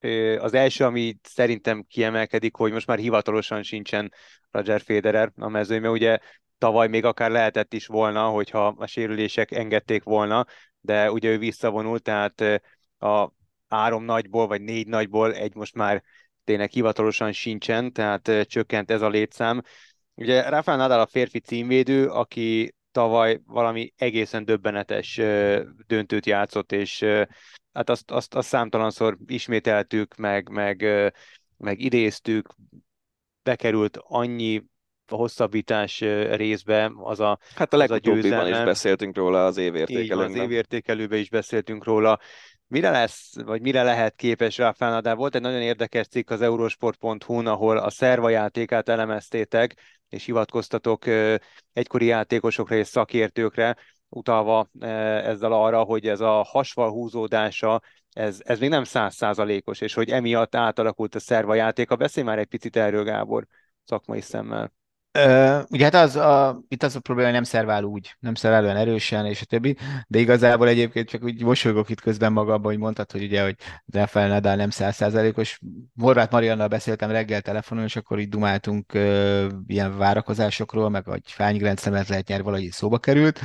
Speaker 3: Uh, az első, ami szerintem kiemelkedik, hogy most már hivatalosan sincsen Roger Federer a mezőny, mert ugye tavaly még akár lehetett is volna, hogyha a sérülések engedték volna, de ugye ő visszavonult, tehát a három nagyból, vagy négy nagyból egy most már tényleg hivatalosan sincsen, tehát csökkent ez a létszám. Ugye Rafael Nadal a férfi címvédő, aki tavaly valami egészen döbbenetes döntőt játszott, és hát azt, azt, azt számtalanszor ismételtük, meg, meg, meg idéztük, bekerült annyi hosszabbítás ö, részbe az a,
Speaker 2: Hát a
Speaker 3: a
Speaker 2: legutóbbiban is beszéltünk róla az
Speaker 3: van, az évértékelőben is beszéltünk róla. Mire lesz, vagy mire lehet képes Nadal? Volt egy nagyon érdekes cikk az eurosport.hu-n, ahol a szerva játékát elemeztétek, és hivatkoztatok egykori játékosokra és szakértőkre, utalva ezzel arra, hogy ez a hasval húzódása, ez, ez még nem százszázalékos, és hogy emiatt átalakult a szerva játéka. Beszélj már egy picit erről, Gábor, szakmai szemmel.
Speaker 5: Ö, ugye hát az a, itt az a probléma, hogy nem szervál úgy, nem szervál olyan erősen, és a többi, de igazából egyébként csak úgy mosolygok itt közben magamban, hogy mondtad, hogy ugye, hogy Rafael Nadal nem százszázalékos. Horváth Mariannal beszéltem reggel telefonon, és akkor így dumáltunk ö, ilyen várakozásokról, meg hogy Fányi Grand lehet nyerni, valahogy szóba került,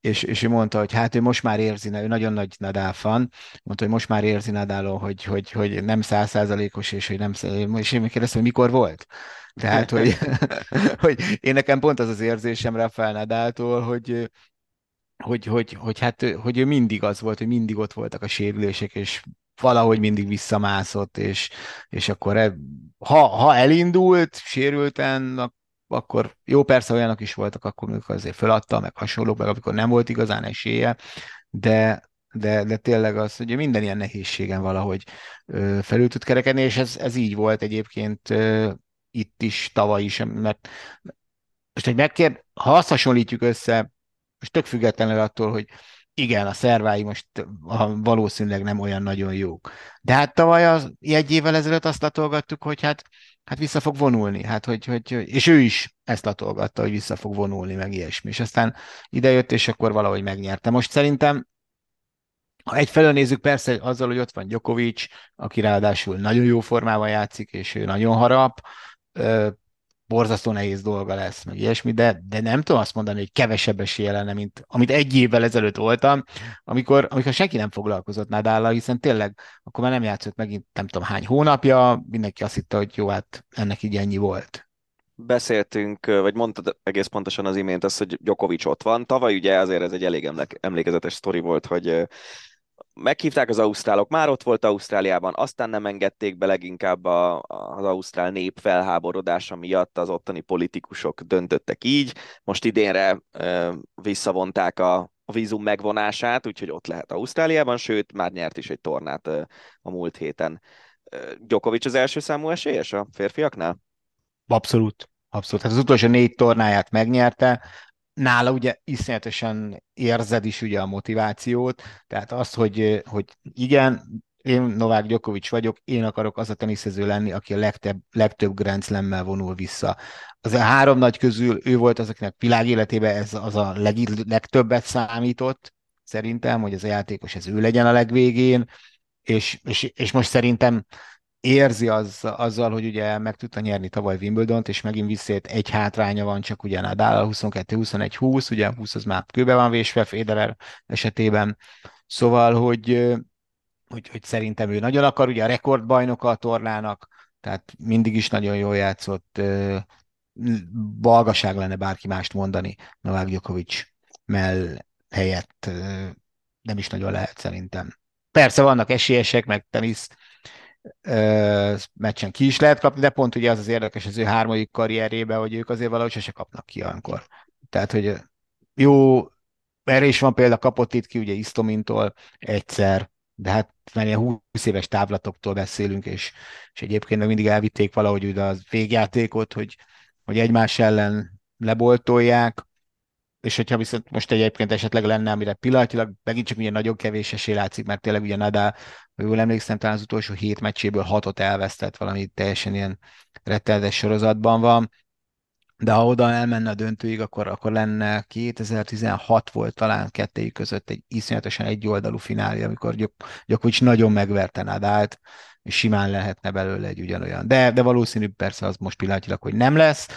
Speaker 5: és, és ő mondta, hogy hát ő most már érzi, ő nagyon nagy Nadal fan, mondta, hogy most már érzi Nadalon, hogy, hogy, hogy nem százszázalékos, és hogy nem, és én kérdeztem, hogy mikor volt? Tehát, hogy, [laughs] hogy én nekem pont az az érzésem Rafael Nadaltól, hogy, hogy, hogy, hogy, hát, hogy ő mindig az volt, hogy mindig ott voltak a sérülések, és valahogy mindig visszamászott, és, és akkor e, ha, ha elindult sérülten, ak- akkor jó, persze olyanok is voltak, akkor amikor azért föladta, meg hasonlók, meg amikor nem volt igazán esélye, de, de, de tényleg az, hogy minden ilyen nehézségen valahogy ö, felül tud kerekedni, és ez, ez így volt egyébként ö, itt is, tavaly is, mert most egy megkér, ha azt hasonlítjuk össze, most tök függetlenül attól, hogy igen, a szervái most valószínűleg nem olyan nagyon jók. De hát tavaly az, egy évvel ezelőtt azt latolgattuk, hogy hát, hát vissza fog vonulni, hát hogy, hogy, és ő is ezt latolgatta, hogy vissza fog vonulni, meg ilyesmi. És aztán idejött, és akkor valahogy megnyerte. Most szerintem ha egyfelől nézzük, persze azzal, hogy ott van Djokovic, aki ráadásul nagyon jó formában játszik, és ő nagyon harap, borzasztó nehéz dolga lesz, meg ilyesmi, de, de nem tudom azt mondani, hogy kevesebb esélye lenne, mint amit egy évvel ezelőtt voltam, amikor, amikor senki nem foglalkozott Nadállal, hiszen tényleg akkor már nem játszott megint nem tudom hány hónapja, mindenki azt hitte, hogy jó, hát ennek így ennyi volt.
Speaker 2: Beszéltünk, vagy mondtad egész pontosan az imént azt, hogy Djokovic ott van. Tavaly ugye azért ez egy elég emlékezetes sztori volt, hogy meghívták az ausztrálok, már ott volt Ausztráliában, aztán nem engedték be leginkább a, az ausztrál nép felháborodása miatt az ottani politikusok döntöttek így. Most idénre e, visszavonták a, a vízum megvonását, úgyhogy ott lehet Ausztráliában, sőt, már nyert is egy tornát e, a múlt héten. E, Djokovic az első számú esélyes a férfiaknál?
Speaker 5: Abszolút. Abszolút. Hát az utolsó négy tornáját megnyerte, nála ugye iszonyatosan érzed is ugye a motivációt, tehát az, hogy, hogy igen, én Novák Djokovic vagyok, én akarok az a teniszező lenni, aki a legtöbb, legtöbb Grand Slam-mel vonul vissza. Az a három nagy közül ő volt az, akinek világ életében ez az a leg, legtöbbet számított, szerintem, hogy ez a játékos ez ő legyen a legvégén, és, és, és most szerintem érzi az, azzal, hogy ugye meg tudta nyerni tavaly wimbledon és megint visszét egy hátránya van, csak ugye Nadal 22-21-20, ugye 20 az már kőbe van vésve Federer esetében, szóval, hogy, hogy, hogy szerintem ő nagyon akar, ugye a rekordbajnoka a tornának, tehát mindig is nagyon jól játszott, balgaság lenne bárki mást mondani Novák Djokovic mell helyett nem is nagyon lehet szerintem. Persze vannak esélyesek, meg tenisz meccsen ki is lehet kapni, de pont ugye az az érdekes az ő harmadik karrierében, hogy ők azért valahogy se kapnak ki olyankor. Tehát, hogy jó, erre is van példa, kapott itt ki ugye Isztomintól egyszer, de hát már ilyen 20 éves távlatoktól beszélünk, és, és egyébként mindig elvitték valahogy ugye az végjátékot, hogy, hogy egymás ellen leboltolják, és hogyha viszont most egyébként esetleg lenne, amire pillanatilag megint csak ugye nagyon kevés esély látszik, mert tényleg ugye Nadal, ha jól emlékszem, talán az utolsó hét meccséből hatot elvesztett, valami teljesen ilyen rettenetes sorozatban van, de ha oda elmenne a döntőig, akkor, akkor lenne 2016 volt talán kettőjük között egy iszonyatosan egyoldalú finálja, amikor Gyokovics nagyon megverte Nadált, és simán lehetne belőle egy ugyanolyan. De, de valószínű persze az most pillanatilag, hogy nem lesz,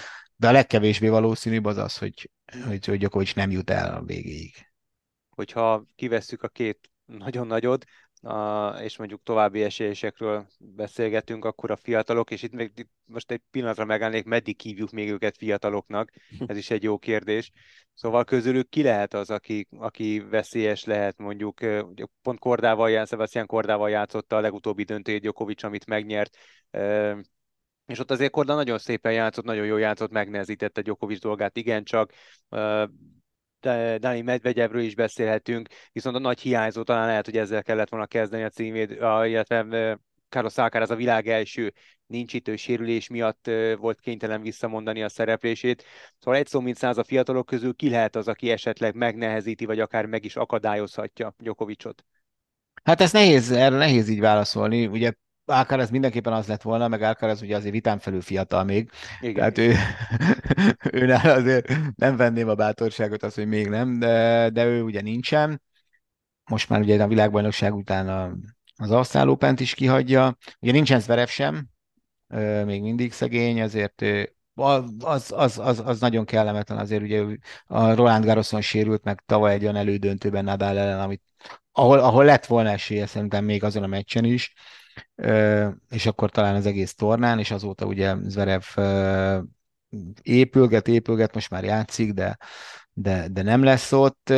Speaker 5: de a legkevésbé valószínűbb az az, hogy, hogy, hogy Gyokovics nem jut el a végéig.
Speaker 3: Hogyha kivesszük a két nagyon nagyot, és mondjuk további esélyesekről beszélgetünk, akkor a fiatalok, és itt még most egy pillanatra megállnék, meddig hívjuk még őket fiataloknak, [laughs] ez is egy jó kérdés. Szóval közülük ki lehet az, aki, aki veszélyes lehet, mondjuk pont Kordával, Sebastian Kordával játszotta a legutóbbi döntő Djokovic, amit megnyert, és ott azért Korda nagyon szépen játszott, nagyon jól játszott, megnehezítette Djokovic dolgát, igencsak. Dani Medvegyevről is beszélhetünk, viszont a nagy hiányzó talán lehet, hogy ezzel kellett volna kezdeni a címét, illetve Carlos Alcaraz a világ első nincs itt, sérülés miatt volt kénytelen visszamondani a szereplését. Szóval egy szó mint száz a fiatalok közül ki lehet az, aki esetleg megnehezíti, vagy akár meg is akadályozhatja Djokovicot?
Speaker 5: Hát ez nehéz, erre nehéz így válaszolni. Ugye Alcaraz mindenképpen az lett volna, meg Alcaraz ugye azért vitán felül fiatal még, Igen. tehát ő, [laughs] őnál azért nem venném a bátorságot az, hogy még nem, de, de ő ugye nincsen. Most már ugye a világbajnokság után a, az Ausztrál open is kihagyja. Ugye nincsen Zverev sem, még mindig szegény, ezért az, az, az, az nagyon kellemetlen azért, ugye a Roland Garroson sérült meg tavaly egy olyan elődöntőben Nadal ellen, amit, ahol, ahol lett volna esélye szerintem még azon a meccsen is, és akkor talán az egész tornán, és azóta ugye Zverev épülget, épülget, most már játszik, de, de, de nem lesz ott.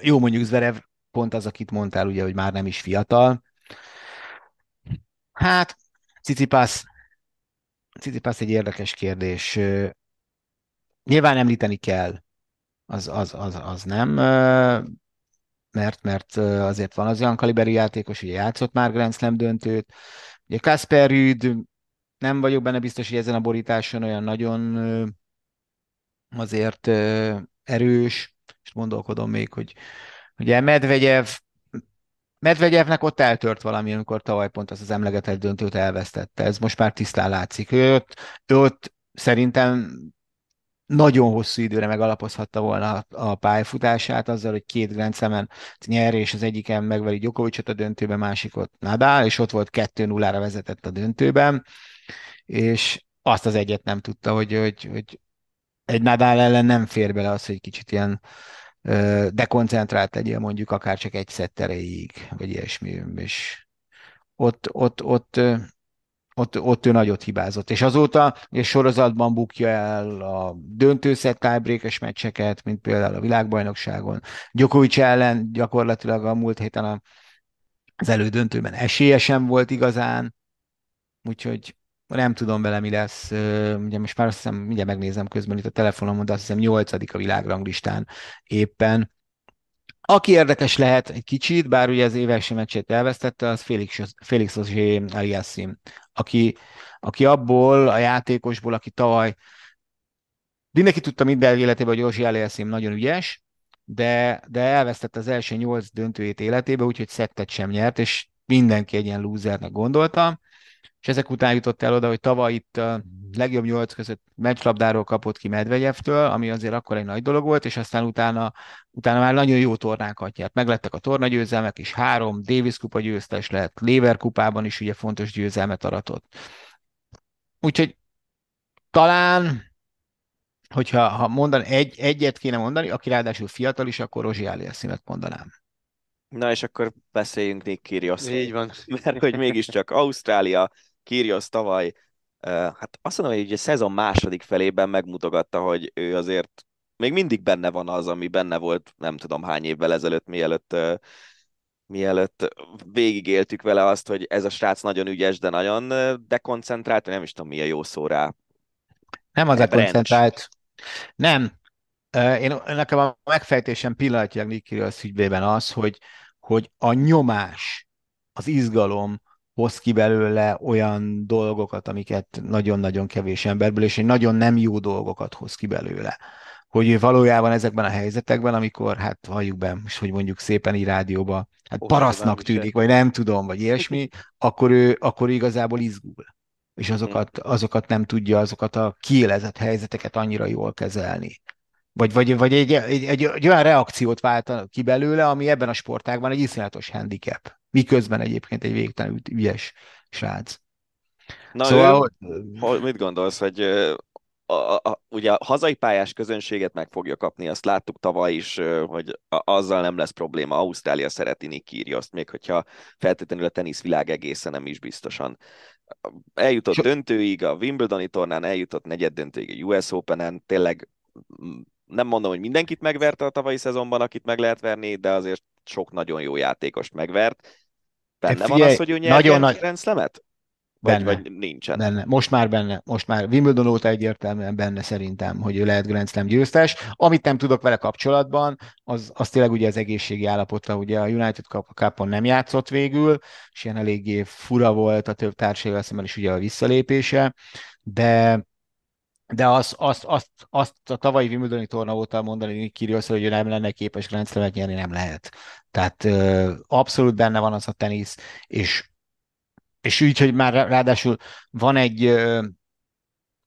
Speaker 5: Jó, mondjuk Zverev pont az, akit mondtál, ugye, hogy már nem is fiatal. Hát, Cicipász, Cicipász egy érdekes kérdés. Nyilván említeni kell, az, az, az, az nem. Mert, mert azért van az olyan kaliberi játékos, hogy játszott már Grand Slam döntőt. Ugye Kasper Rüd, nem vagyok benne biztos, hogy ezen a borításon olyan nagyon azért erős, és gondolkodom még, hogy ugye Medvegyev, Medvegyevnek ott eltört valami, amikor tavaly pont az az emlegetett döntőt elvesztette. Ez most már tisztán látszik. Ő ott, ő ott szerintem nagyon hosszú időre megalapozhatta volna a pályafutását azzal, hogy két Grand Slam-en nyer, és az egyiken megveri Djokovicot a döntőben, másikot Nadal, és ott volt 2-0-ra vezetett a döntőben, és azt az egyet nem tudta, hogy, hogy, hogy egy Nadal ellen nem fér bele az, hogy kicsit ilyen dekoncentrált legyél mondjuk akár csak egy szett erejéig, vagy ilyesmi, és ott, ott, ott, ott, ott ő nagyot hibázott. És azóta és sorozatban bukja el a döntőszett tiebreakes meccseket, mint például a világbajnokságon. Djokovic ellen gyakorlatilag a múlt héten az elődöntőben esélye sem volt igazán, úgyhogy nem tudom vele, mi lesz. Ugye most már azt hiszem, mindjárt megnézem közben itt a telefonomon, de azt hiszem nyolcadik a világranglistán éppen. Aki érdekes lehet egy kicsit, bár ugye az éves meccsét elvesztette, az Félix, Félix Aliassim, aki, aki abból a játékosból, aki tavaly mindenki tudta minden életében, hogy Józsi Aliassim nagyon ügyes, de, de elvesztette az első nyolc döntőjét életébe, úgyhogy szettet sem nyert, és mindenki egy ilyen lúzernek gondolta és ezek után jutott el oda, hogy tavaly itt a legjobb nyolc között meccslabdáról kapott ki Medvegyevtől, ami azért akkor egy nagy dolog volt, és aztán utána, utána már nagyon jó tornákat nyert. Meglettek a tornagyőzelmek, és három Davis kupa győztes lett, Lever kupában is ugye fontos győzelmet aratott. Úgyhogy talán, hogyha ha mondan, egy, egyet kéne mondani, aki ráadásul fiatal is, akkor Rozsi Aliassimet mondanám.
Speaker 2: Na és akkor beszéljünk Nick Kyrgios.
Speaker 3: Így van. [laughs]
Speaker 2: Mert hogy mégiscsak Ausztrália, Kyrgios tavaly, hát azt mondom, hogy a szezon második felében megmutogatta, hogy ő azért még mindig benne van az, ami benne volt nem tudom hány évvel ezelőtt, mielőtt mielőtt végigéltük vele azt, hogy ez a srác nagyon ügyes, de nagyon dekoncentrált, nem is tudom, mi a jó szó rá.
Speaker 5: Nem az a koncentrált. Nem. Én, nekem a megfejtésem pillanatnyilag Nick Kyrgios ügyében az, hogy, hogy a nyomás, az izgalom, hoz ki belőle olyan dolgokat, amiket nagyon-nagyon kevés emberből, és egy nagyon nem jó dolgokat hoz ki belőle. Hogy valójában ezekben a helyzetekben, amikor, hát halljuk be, most hogy mondjuk szépen így rádióba, hát oh, parasznak tűnik, vagy nem tudom, vagy ilyesmi, [laughs] akkor ő, akkor ő igazából izgul. És azokat, azokat nem tudja, azokat a kiélezett helyzeteket annyira jól kezelni. Vagy, vagy, vagy egy, egy, egy, egy olyan reakciót vált ki belőle, ami ebben a sportágban egy iszonyatos handicap miközben egyébként egy végtelenül ügyes srác.
Speaker 2: Na, szóval, ő, mit gondolsz, hogy a, a, a, ugye a hazai pályás közönséget meg fogja kapni, azt láttuk tavaly is, hogy a, azzal nem lesz probléma. Ausztrália szereti Nick azt még hogyha feltétlenül a teniszvilág egészen nem is biztosan. Eljutott so... döntőig a Wimbledoni tornán, eljutott negyed döntőig a US Open-en, tényleg nem mondom, hogy mindenkit megverte a tavalyi szezonban, akit meg lehet verni, de azért sok nagyon jó játékost megvert. Benne Figyelj, van az, hogy ő nyerjen nagyon nagy... Slam-et? Vagy,
Speaker 5: benne,
Speaker 2: vagy nincsen?
Speaker 5: Benne. Most már benne. Most már Wimbledon óta egyértelműen benne szerintem, hogy ő lehet Grand Slam győztes. Amit nem tudok vele kapcsolatban, az, az tényleg ugye az egészségi állapota. Ugye a United Cup-on nem játszott végül, és ilyen eléggé fura volt a több társadalmi szemben is ugye a visszalépése, de de azt, azt, azt, azt a tavalyi Wimbledoni torna óta mondani Kyrgios, hogy ő nem lenne képes Grand nyerni, nem lehet. Tehát ö, abszolút benne van az a tenisz, és, és úgy, hogy már ráadásul van egy ö,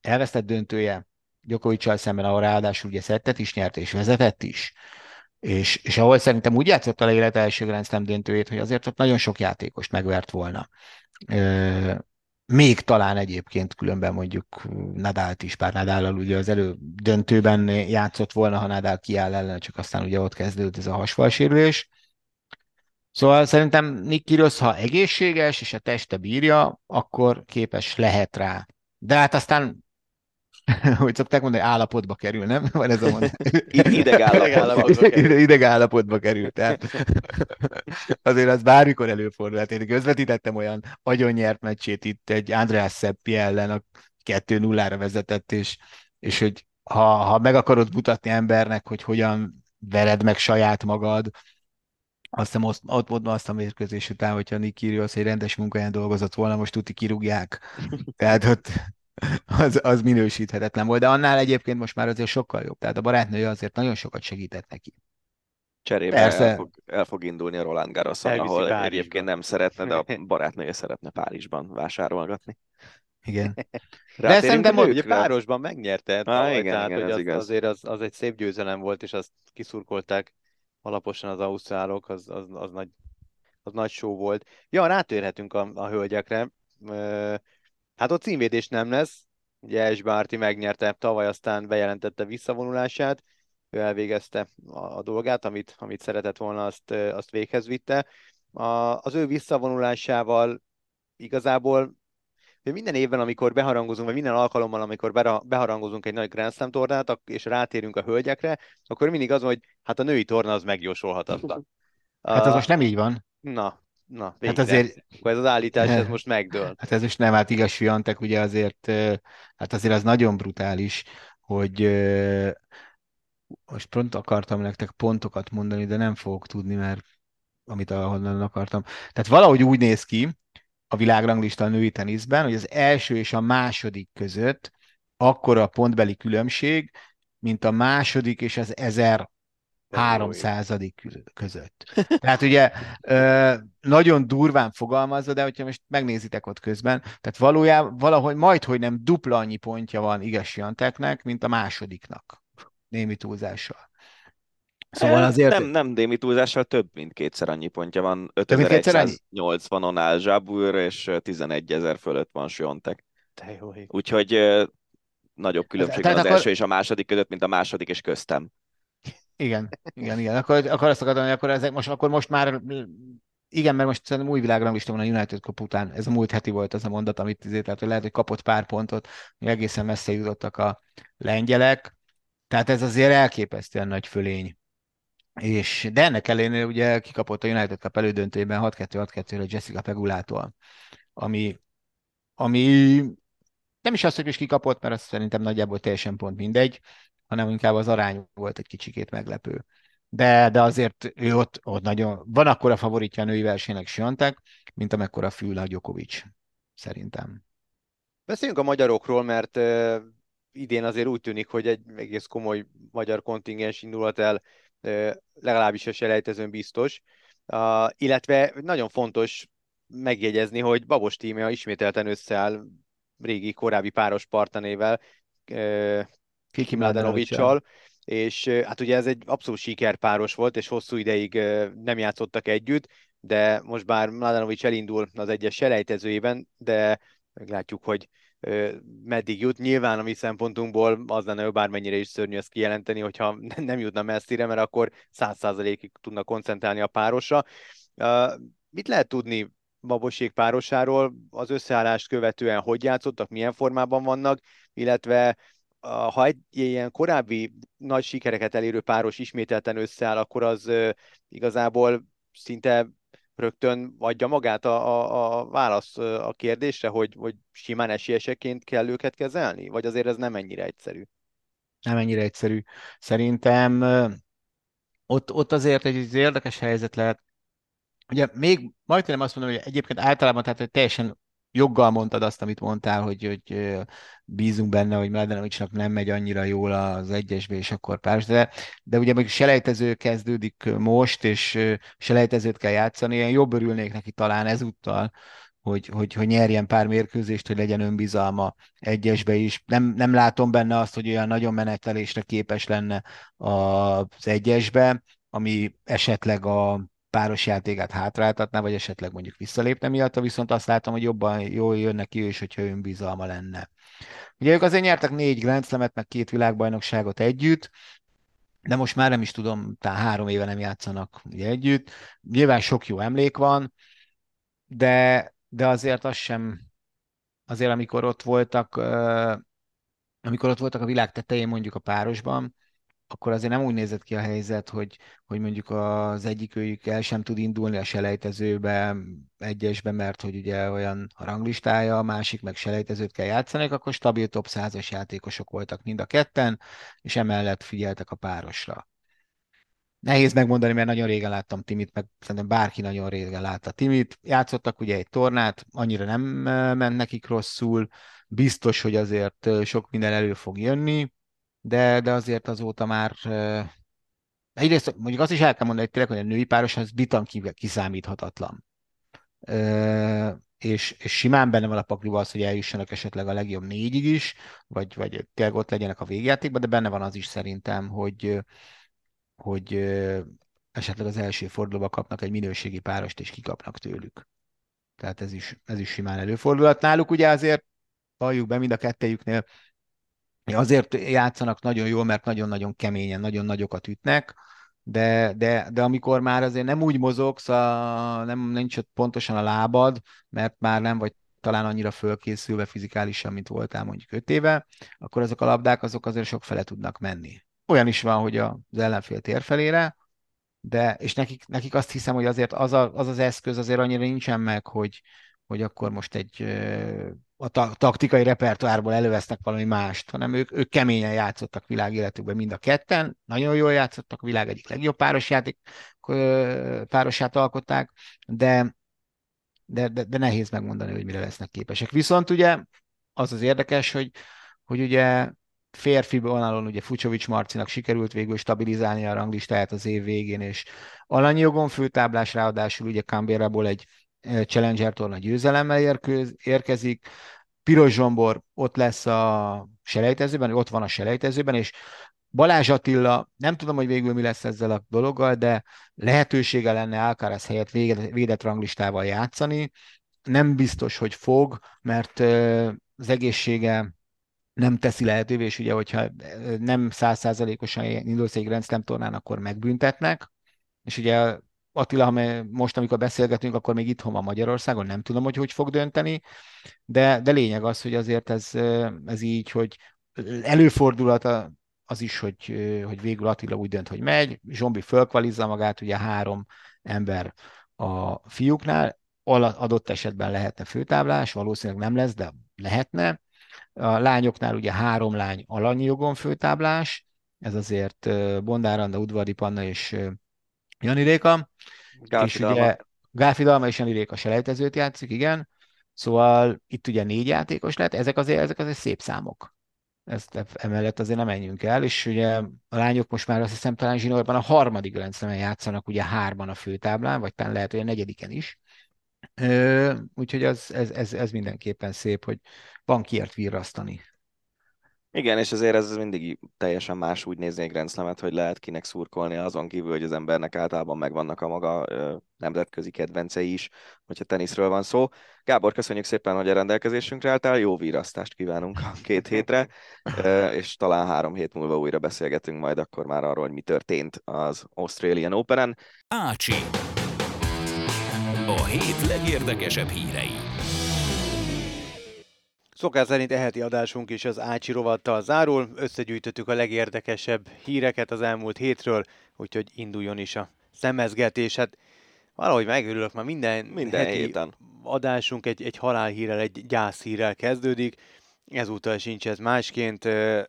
Speaker 5: elvesztett döntője djokovic szemben, ahol ráadásul ugye szettet is nyert, és vezetett is, és, és ahol szerintem úgy játszott a élet első Grand Slam döntőjét, hogy azért ott nagyon sok játékost megvert volna. Ö, még talán egyébként különben mondjuk Nadált is, bár Nadállal ugye az elő döntőben játszott volna, ha Nadal kiáll ellen, csak aztán ugye ott kezdődött ez a hasfalsérülés. Szóval szerintem Nick Kyrgios, ha egészséges és a teste bírja, akkor képes lehet rá. De hát aztán [laughs] hogy szokták mondani, állapotba kerül, nem? Van ez a mondás. [laughs]
Speaker 2: Ideg állapotba kerül.
Speaker 5: Ideg állapotba kerül. Tehát [laughs] azért az bármikor előfordul. én közvetítettem olyan agyonnyert meccsét itt egy Andreas Szeppi ellen, a 2-0-ra vezetett, és, és hogy ha, ha meg akarod mutatni embernek, hogy hogyan vered meg saját magad, azt hiszem ott, ott, ott azt a mérkőzés után, hogyha Nick Kyrgios egy rendes munkáján dolgozott volna, most tuti kirúgják. Tehát ott az, az minősíthetetlen volt, de annál egyébként most már azért sokkal jobb. Tehát a barátnője azért nagyon sokat segített neki.
Speaker 2: Cserébe
Speaker 5: Persze.
Speaker 2: el fog, el fog indulni a Roland Garroson,
Speaker 3: Elviszi
Speaker 2: ahol
Speaker 3: Párizsba.
Speaker 2: egyébként nem szeretne, de a [laughs] barátnője szeretne Párizsban vásárolgatni.
Speaker 5: Igen.
Speaker 2: Rátérünk
Speaker 5: szerintem hogy
Speaker 3: Ugye párosban megnyerte, tavaly,
Speaker 2: igen,
Speaker 3: tehát
Speaker 2: igen,
Speaker 3: hogy az,
Speaker 2: igaz.
Speaker 3: azért az, az egy szép győzelem volt, és azt kiszurkolták alaposan az ausztrálok, az, az, az, nagy, az nagy show volt. Ja, rátérhetünk a, a hölgyekre. Hát ott címvédés nem lesz. Ugye Ash Barty megnyerte tavaly, aztán bejelentette visszavonulását. Ő elvégezte a, a dolgát, amit, amit szeretett volna, azt, azt véghez vitte. A, az ő visszavonulásával igazából hogy minden évben, amikor beharangozunk, vagy minden alkalommal, amikor beharangozunk egy nagy Grand Slam tornát, és rátérünk a hölgyekre, akkor mindig az hogy hát a női torna az megjósolhatatlan.
Speaker 5: Hát az
Speaker 3: A-
Speaker 5: most nem így van.
Speaker 3: Na, na,
Speaker 5: Hát
Speaker 3: végre.
Speaker 5: azért,
Speaker 3: Akkor ez az állítás, ez [laughs] most megdől.
Speaker 5: hát ez most nem, hát igaz, Sviantek ugye azért, hát azért az nagyon brutális, hogy most pont akartam nektek pontokat mondani, de nem fogok tudni, mert amit ahonnan akartam. Tehát valahogy úgy néz ki a világranglista a női teniszben, hogy az első és a második között akkora a pontbeli különbség, mint a második és az 1300 között. Tehát ugye nagyon durván fogalmazza, de hogyha most megnézitek ott közben, tehát valójában valahogy majd, hogy nem dupla annyi pontja van Igas Janteknek, mint a másodiknak. Némi túlzással. Szóval azért...
Speaker 2: Nem, nem Démi túlzással több mint kétszer annyi pontja van.
Speaker 5: Több mint kétszer annyi?
Speaker 2: 5180-on áll Zsábúr, és 11 ezer fölött van Siontek. Úgyhogy nagyobb különbség
Speaker 5: Tehát
Speaker 2: van az
Speaker 5: akkor-
Speaker 2: első és a második között, mint a második és köztem.
Speaker 5: Igen, igen, igen. Akkor, akkor azt akartam, hogy akkor, ezek most, akkor most már igen, mert most szerintem új világranglista van a United Cup után. Ez a múlt heti volt az a mondat, amit izé, tehát hogy lehet, hogy kapott pár pontot, hogy egészen messze jutottak a lengyelek. Tehát ez azért elképesztően nagy fölény. És, de ennek ellenére ugye kikapott a United Cup elődöntőjében 6-2-6-2-re Jessica Pegulától, ami, ami nem is az, hogy is kikapott, mert az szerintem nagyjából teljesen pont mindegy, hanem inkább az arány volt egy kicsikét meglepő. De, de azért ő ott, ott nagyon, van akkora favoritja a női versenynek Siontek, mint amekkora fül a Djokovic, szerintem.
Speaker 3: Beszéljünk a magyarokról, mert uh, idén azért úgy tűnik, hogy egy egész komoly magyar kontingens indulhat el, uh, legalábbis a selejtezőn biztos. Uh, illetve nagyon fontos megjegyezni, hogy Babos tímja ismételten összeáll régi, korábbi páros partanével,
Speaker 5: Kiki
Speaker 3: Mladenovicsal, és hát ugye ez egy abszolút sikerpáros volt, és hosszú ideig nem játszottak együtt, de most bár Mladenovics elindul az egyes selejtezőjében, de meglátjuk, hogy meddig jut. Nyilván a mi szempontunkból az lenne, hogy bármennyire is szörnyű ezt kijelenteni, hogyha [laughs] nem jutna messzire, mert akkor száz százalékig tudna koncentrálni a párosra. Mit lehet tudni Babosék párosáról, az összeállást követően hogy játszottak, milyen formában vannak, illetve ha egy ilyen korábbi nagy sikereket elérő páros ismételten összeáll, akkor az igazából szinte rögtön adja magát a, a, a válasz a kérdésre, hogy, hogy simán esélyeseként kell őket kezelni? Vagy azért ez nem ennyire egyszerű?
Speaker 5: Nem ennyire egyszerű. Szerintem ott, ott azért egy érdekes helyzet lehet. Ugye még majdnem azt mondom, hogy egyébként általában tehát, hogy teljesen joggal mondtad azt, amit mondtál, hogy, hogy bízunk benne, hogy Mladenovicsnak nem megy annyira jól az egyesbe, és akkor páros, de, de ugye még selejtező kezdődik most, és selejtezőt kell játszani, én jobb örülnék neki talán ezúttal, hogy, hogy, hogy nyerjen pár mérkőzést, hogy legyen önbizalma egyesbe is. Nem, nem látom benne azt, hogy olyan nagyon menetelésre képes lenne az egyesbe, ami esetleg a páros játékát hátráltatná, vagy esetleg mondjuk visszalépne miatta, viszont azt látom, hogy jobban jól jön neki ő is, hogyha önbizalma lenne. Ugye ők azért nyertek négy Grand Slamet, meg két világbajnokságot együtt, de most már nem is tudom, talán három éve nem játszanak ugye együtt. Nyilván sok jó emlék van, de, de azért az sem, azért amikor ott voltak, amikor ott voltak a világ tetején mondjuk a párosban, akkor azért nem úgy nézett ki a helyzet, hogy, hogy mondjuk az egyik őjük el sem tud indulni a selejtezőbe, egyesbe, mert hogy ugye olyan a ranglistája, a másik meg selejtezőt kell játszani, akkor stabil top 100-as játékosok voltak mind a ketten, és emellett figyeltek a párosra. Nehéz megmondani, mert nagyon régen láttam Timit, meg szerintem bárki nagyon régen látta Timit. Játszottak ugye egy tornát, annyira nem ment nekik rosszul, biztos, hogy azért sok minden elő fog jönni, de, de azért azóta már egyrészt mondjuk azt is el kell mondani, hogy tényleg, hogy a női páros az bitan kiszámíthatatlan. És, és simán benne van a pakliba az, hogy eljussanak esetleg a legjobb négyig is, vagy, vagy tényleg ott legyenek a végjátékban, de benne van az is szerintem, hogy, hogy esetleg az első fordulóban kapnak egy minőségi párost, és kikapnak tőlük. Tehát ez is, ez is simán előfordulhat. Náluk ugye azért, halljuk be mind a kettejüknél, azért játszanak nagyon jól, mert nagyon-nagyon keményen, nagyon nagyokat ütnek, de, de, de amikor már azért nem úgy mozogsz, a, nem, nincs ott pontosan a lábad, mert már nem vagy talán annyira fölkészülve fizikálisan, mint voltál mondjuk öt éve, akkor azok a labdák azok azért sok fele tudnak menni. Olyan is van, hogy az ellenfél tér felére, de, és nekik, nekik azt hiszem, hogy azért az, a, az az eszköz azért annyira nincsen meg, hogy, hogy akkor most egy a ta- taktikai repertoárból elővesznek valami mást, hanem ők, ők keményen játszottak világéletükben mind a ketten, nagyon jól játszottak, a világ egyik legjobb párosjáték, párosát alkották, de, de, de, de nehéz megmondani, hogy mire lesznek képesek. Viszont ugye az az érdekes, hogy, hogy ugye férfi vonalon ugye Fucsovics Marcinak sikerült végül stabilizálni a ranglistáját az év végén, és alanyi jogon főtáblás, ráadásul ugye Canberrából egy Challenger torna győzelemmel érkezik, Piros Zsombor ott lesz a selejtezőben, ott van a selejtezőben, és Balázs Attila, nem tudom, hogy végül mi lesz ezzel a dologgal, de lehetősége lenne Alcaraz helyett védett ranglistával játszani. Nem biztos, hogy fog, mert az egészsége nem teszi lehetővé, és ugye, hogyha nem százszázalékosan indulsz egy Grand Slam tornán, akkor megbüntetnek, és ugye Attila, ha most, amikor beszélgetünk, akkor még itthon van Magyarországon, nem tudom, hogy hogy fog dönteni, de, de lényeg az, hogy azért ez, ez így, hogy előfordulhat az is, hogy, hogy végül Attila úgy dönt, hogy megy, Zsombi fölkvalizza magát, ugye három ember a fiúknál, adott esetben lehetne főtáblás, valószínűleg nem lesz, de lehetne. A lányoknál ugye három lány alanyi jogon főtáblás, ez azért Bondár Anda, Udvardi Panna és Jani Réka, és ugye Gálfidalma és Jani Réka selejtezőt játszik, igen. Szóval itt ugye négy játékos lett, ezek azért, ezek azért szép számok. Ezt emellett azért nem menjünk el, és ugye a lányok most már azt hiszem talán zsinórban a harmadik rendszerben játszanak, ugye hárman a főtáblán, vagy talán lehet, hogy a negyediken is. Ö, úgyhogy az, ez, ez, ez mindenképpen szép, hogy van kiért virrasztani.
Speaker 2: Igen, és azért ez mindig teljesen más úgy nézni egy Grand Slam-et, hogy lehet kinek szurkolni azon kívül, hogy az embernek általában megvannak a maga ö, nemzetközi kedvencei is, hogyha teniszről van szó. Gábor, köszönjük szépen, hogy a rendelkezésünkre álltál, jó virasztást kívánunk a két [laughs] hétre, ö, és talán három hét múlva újra beszélgetünk majd akkor már arról, hogy mi történt az Australian Open-en.
Speaker 1: Ácsi. A hét legérdekesebb hírei.
Speaker 3: Szokás szerint eheti adásunk is az Ácsi rovattal zárul. Összegyűjtöttük a legérdekesebb híreket az elmúlt hétről, úgyhogy induljon is a szemezgetés. Hát valahogy megörülök, már minden,
Speaker 2: minden heti héten.
Speaker 3: adásunk egy, egy halálhírrel, egy gyászhírrel kezdődik. Ezúttal sincs ez másként.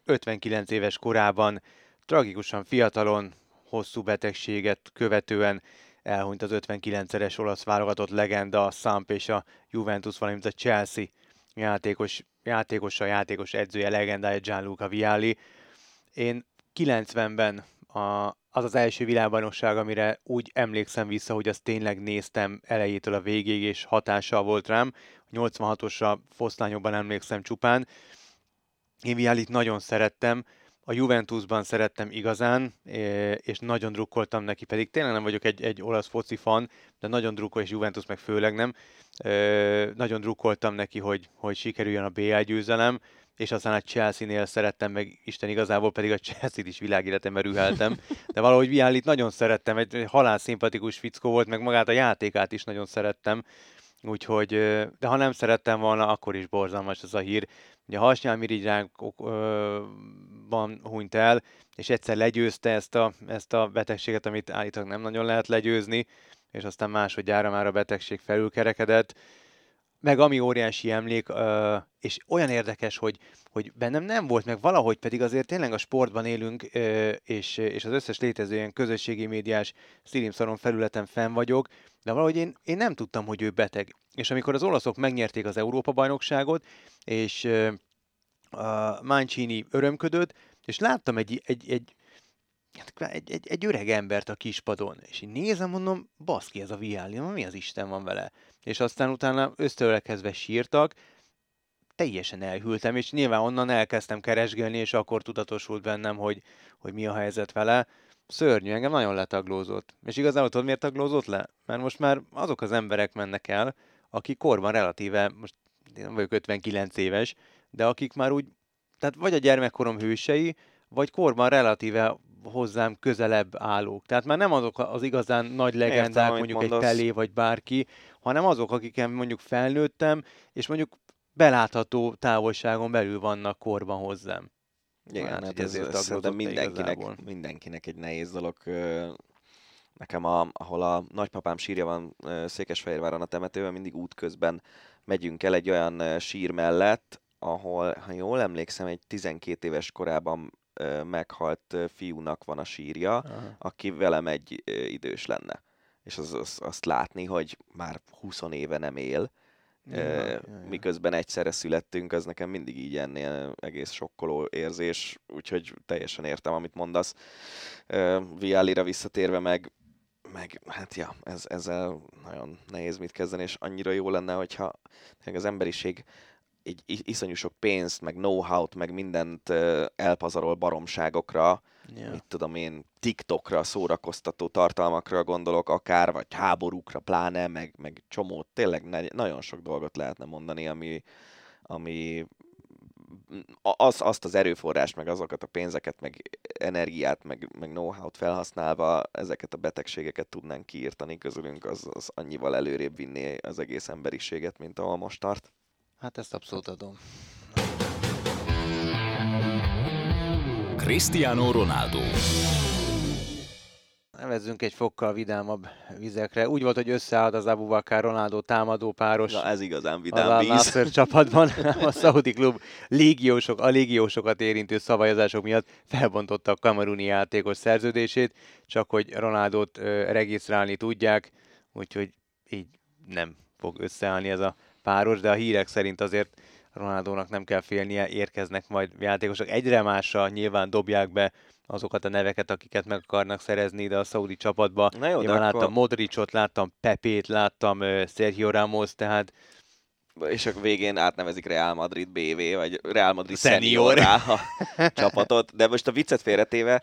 Speaker 3: 59 éves korában tragikusan fiatalon, hosszú betegséget követően elhunyt az 59-es olasz válogatott legenda, a Samp és a Juventus, valamint a Chelsea játékos, játékosa, játékos edzője, legendája Gianluca Vialli. Én 90-ben a, az az első világbajnokság, amire úgy emlékszem vissza, hogy azt tényleg néztem elejétől a végéig, és hatással volt rám. 86-osra foszlányokban emlékszem csupán. Én Vialit nagyon szerettem, a Juventusban szerettem igazán, és nagyon drukkoltam neki, pedig tényleg nem vagyok egy, egy olasz foci fan, de nagyon drukkol, és Juventus meg főleg nem. Nagyon drukkoltam neki, hogy, hogy sikerüljön a BL győzelem, és aztán a Chelsea-nél szerettem meg, Isten igazából pedig a Chelsea-t is világéletemben rüheltem, de valahogy Viallit nagyon szerettem, egy halál szimpatikus fickó volt, meg magát a játékát is nagyon szerettem, úgyhogy, de ha nem szerettem volna, akkor is borzalmas ez a hír. Ugye a hasnyálmirigyrákban hunyt el, és egyszer legyőzte ezt a, ezt a betegséget, amit állítólag nem nagyon lehet legyőzni, és aztán másodjára már a betegség felülkerekedett. Meg ami óriási emlék, és olyan érdekes, hogy, hogy bennem nem volt, meg valahogy pedig azért tényleg a sportban élünk, és, és az összes létező ilyen közösségi médiás Streamszaron felületen fenn vagyok, de valahogy én, én nem tudtam, hogy ő beteg. És amikor az olaszok megnyerték az Európa-bajnokságot, és a Mancini örömködött, és láttam egy, egy, egy, hát egy, egy, egy öreg embert a kispadon, és én nézem, mondom, baszki, ez a Vialli, mi az Isten van vele? És aztán utána ösztőre kezdve sírtak, teljesen elhűltem, és nyilván onnan elkezdtem keresgélni, és akkor tudatosult bennem, hogy, hogy mi a helyzet vele. Szörnyű, engem nagyon letaglózott. És igazából tudod, miért taglózott le? Mert most már azok az emberek mennek el, akik korban relatíve, most én nem vagyok 59 éves, de akik már úgy, tehát vagy a gyermekkorom hősei, vagy korban relatíve hozzám közelebb állók. Tehát már nem azok az igazán nagy legendák,
Speaker 2: Értem,
Speaker 3: mondjuk
Speaker 2: amit
Speaker 3: egy
Speaker 2: mondasz.
Speaker 3: Pelé vagy bárki, hanem azok, akiken mondjuk felnőttem, és mondjuk belátható távolságon belül vannak korban hozzám.
Speaker 2: Igen,
Speaker 3: Hát,
Speaker 2: hát, ez,
Speaker 3: ezért
Speaker 2: ez szerintem mindenkinek,
Speaker 3: igazából.
Speaker 2: mindenkinek egy nehéz dolog. Nekem, a, ahol a nagypapám sírja van Székesfehérváron a temetőben, mindig útközben megyünk el egy olyan sír mellett, ahol, ha jól emlékszem, egy 12 éves korában meghalt fiúnak van a sírja,
Speaker 3: Aha.
Speaker 2: aki velem egy idős lenne. És az, az, azt látni, hogy már 20 éve nem él,
Speaker 3: Ja,
Speaker 2: Ö,
Speaker 3: ja, ja.
Speaker 2: miközben egyszerre születtünk, az nekem mindig így ennél egész sokkoló érzés, úgyhogy teljesen értem, amit mondasz. Ö, Viallira visszatérve meg, meg hát ja, ez, ezzel nagyon nehéz mit kezdeni, és annyira jó lenne, hogyha az emberiség egy iszonyú sok pénzt, meg know-how-t, meg mindent elpazarol baromságokra,
Speaker 3: Ja.
Speaker 2: mit tudom én, TikTokra, szórakoztató tartalmakra gondolok, akár, vagy háborúkra pláne, meg, meg csomó, tényleg ne, nagyon sok dolgot lehetne mondani, ami, ami az, azt az erőforrást, meg azokat a pénzeket, meg energiát, meg, meg know-how-t felhasználva ezeket a betegségeket tudnánk kiírtani közülünk, az, az annyival előrébb vinné az egész emberiséget, mint ahol most tart.
Speaker 3: Hát ezt abszolút adom.
Speaker 1: Cristiano Ronaldo.
Speaker 3: Nevezzünk egy fokkal vidámabb vizekre. Úgy volt, hogy összeállt az Abu Bakar Ronaldo támadó páros.
Speaker 2: Na ez igazán
Speaker 3: az
Speaker 2: vidám
Speaker 3: Al
Speaker 2: víz.
Speaker 3: Nassr csapatban a Saudi klub légiósok, a légiósokat érintő szabályozások miatt felbontotta a kameruni játékos szerződését, csak hogy Ronaldot regisztrálni tudják, úgyhogy így nem fog összeállni ez a páros, de a hírek szerint azért Ronaldónak nem kell félnie, érkeznek majd játékosok. Egyre másra nyilván dobják be azokat a neveket, akiket meg akarnak szerezni ide a Saudi csapatba.
Speaker 2: Na jó,
Speaker 3: Én már
Speaker 2: akkor-
Speaker 3: láttam Modricot, láttam Pepét, láttam Sergio Ramos, tehát
Speaker 2: és a végén átnevezik Real Madrid BV, vagy Real Madrid
Speaker 3: Senior.
Speaker 2: Senior a [laughs] csapatot. De most a viccet félretéve,